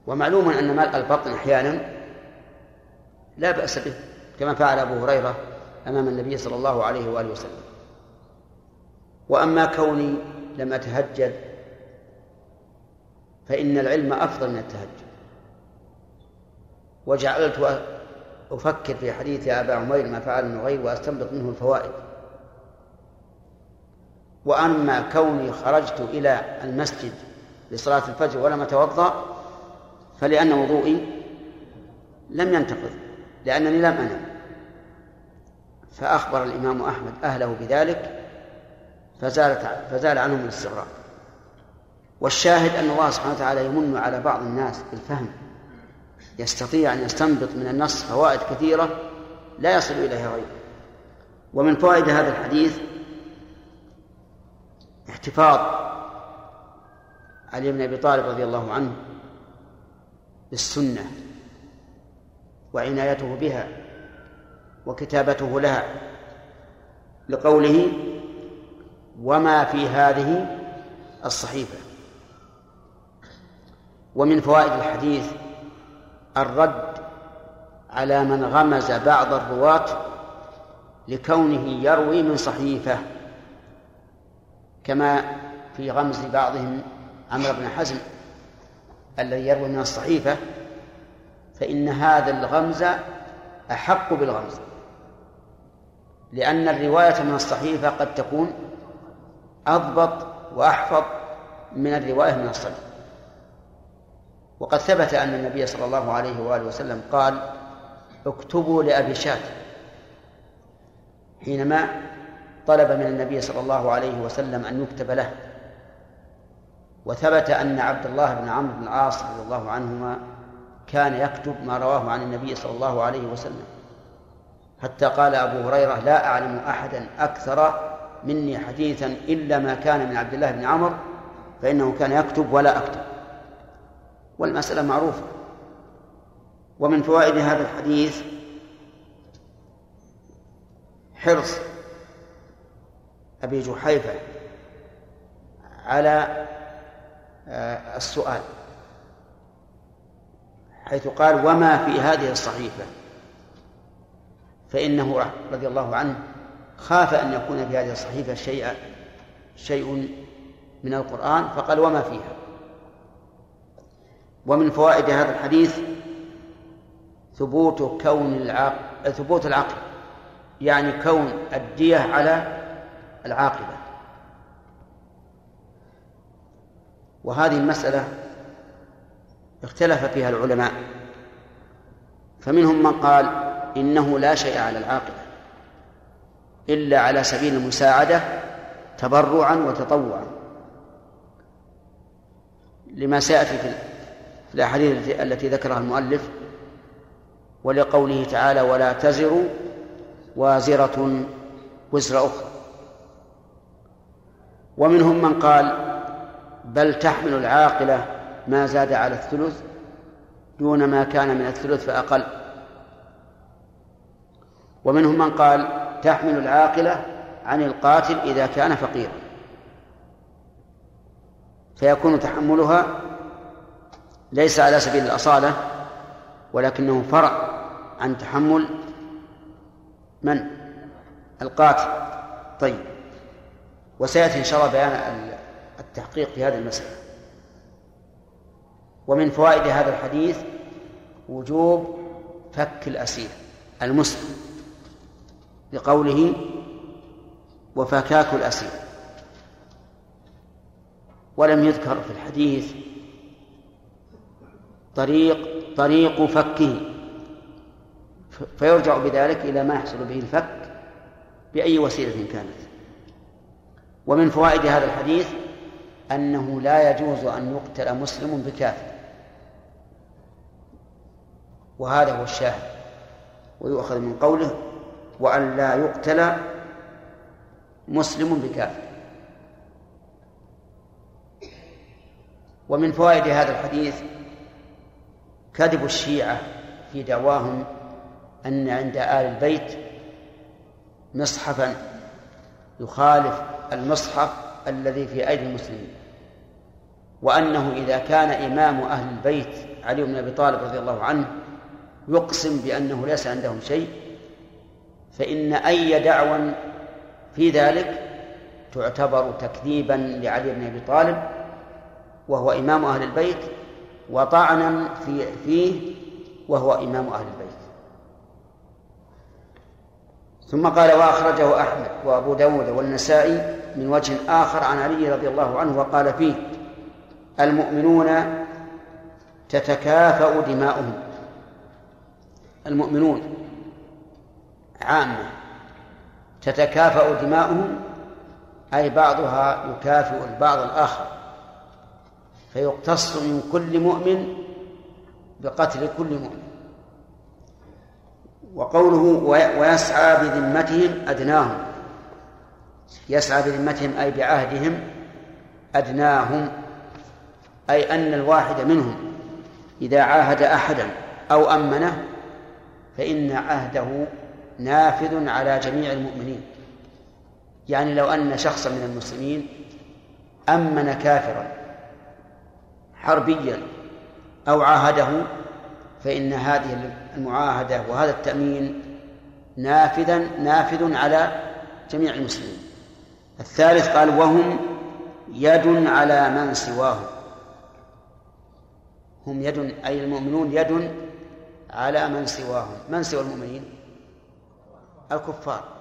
ومعلوم أن ملء البطن أحيانا لا بأس به كما فعل أبو هريرة أمام النبي صلى الله عليه وآله وسلم. وأما كوني لم أتهجد فإن العلم أفضل من التهجد. وجعلت أفكر في حديث أبا عمير ما فعل النغير وأستنبط منه الفوائد. وأما كوني خرجت إلى المسجد لصلاة الفجر ولم أتوضأ فلأن وضوئي لم ينتقض لأنني لم أنم. فأخبر الإمام أحمد أهله بذلك فزالت فزال عنهم الاستغراب. والشاهد أن الله سبحانه وتعالى يمن على بعض الناس بالفهم يستطيع أن يستنبط من النص فوائد كثيرة لا يصل إليها غيره. ومن فوائد هذا الحديث احتفاظ علي بن أبي طالب رضي الله عنه بالسنة وعنايته بها وكتابته لها لقوله وما في هذه الصحيفة. ومن فوائد الحديث الرد على من غمز بعض الرواة لكونه يروي من صحيفة كما في غمز بعضهم عمرو بن حزم الذي يروي من الصحيفة فإن هذا الغمز أحق بالغمز لأن الرواية من الصحيفة قد تكون أضبط وأحفظ من الرواية من الصحيفة وقد ثبت أن النبي صلى الله عليه وآله وسلم قال اكتبوا لأبي شاة حينما طلب من النبي صلى الله عليه وسلم أن يكتب له وثبت أن عبد الله بن عمرو بن العاص رضي الله عنهما كان يكتب ما رواه عن النبي صلى الله عليه وسلم حتى قال أبو هريرة لا أعلم أحدا أكثر مني حديثا إلا ما كان من عبد الله بن عمرو فإنه كان يكتب ولا أكتب. والمسألة معروفة. ومن فوائد هذا الحديث حرص أبي جحيفة على آه، السؤال حيث قال وما في هذه الصحيفة؟ فإنه رضي الله عنه خاف أن يكون في هذه الصحيفة شيء شيء من القرآن فقال وما فيها؟ ومن فوائد هذا الحديث ثبوت كون العقل ثبوت العقل يعني كون الدية على العاقبة. وهذه المسألة اختلف فيها العلماء. فمنهم من قال إنه لا شيء على العاقبة إلا على سبيل المساعدة تبرعا وتطوعا. لما سيأتي في الأحاديث التي ذكرها المؤلف ولقوله تعالى ولا تزر وازرة وزر أخرى. ومنهم من قال بل تحمل العاقلة ما زاد على الثلث دون ما كان من الثلث فأقل. ومنهم من قال تحمل العاقلة عن القاتل إذا كان فقيرا. فيكون تحملها ليس على سبيل الأصالة ولكنه فرع عن تحمل من؟ القاتل. طيب. وسيأتي إن شاء الله بيان التحقيق في هذه المسألة. ومن فوائد هذا الحديث وجوب فك الأسير المسلم. لقوله وفكاك الأسير. ولم يذكر في الحديث طريق طريق فكه. فيرجع بذلك إلى ما يحصل به الفك بأي وسيلة كانت. ومن فوائد هذا الحديث أنه لا يجوز أن يقتل مسلم بكافر. وهذا هو الشاهد. ويؤخذ من قوله وأن لا يقتل مسلم بكافر. ومن فوائد هذا الحديث كذب الشيعة في دعواهم أن عند آل البيت مصحفا يخالف المصحف الذي في أيدي المسلمين وأنه إذا كان إمام أهل البيت علي بن أبي طالب رضي الله عنه يقسم بأنه ليس عندهم شيء فإن أي دعوى في ذلك تعتبر تكذيبا لعلي بن أبي طالب وهو إمام أهل البيت وطعنا في فيه وهو إمام أهل البيت. ثم قال وأخرجه أحمد وأبو داود والنسائي من وجه آخر عن علي رضي الله عنه وقال فيه المؤمنون تتكافأ دماؤهم. المؤمنون عامة. تتكافأ دماؤهم أي بعضها يكافئ البعض الآخر. فيقتص من كل مؤمن بقتل كل مؤمن. وقوله ويسعى بذمتهم أدناهم. يسعى بذمتهم أي بعهدهم أدناهم أي أن الواحد منهم إذا عاهد أحدا أو أمنه فإن عهده نافذ على جميع المؤمنين. يعني لو أن شخصا من المسلمين أمن كافرا حربيا أو عاهده فإن هذه المعاهدة وهذا التأمين نافذا نافذ على جميع المسلمين. الثالث قال وهم يد على من سواهم. هم يد أي المؤمنون يد على من سواهم. من سوى المؤمنين؟ الكفار.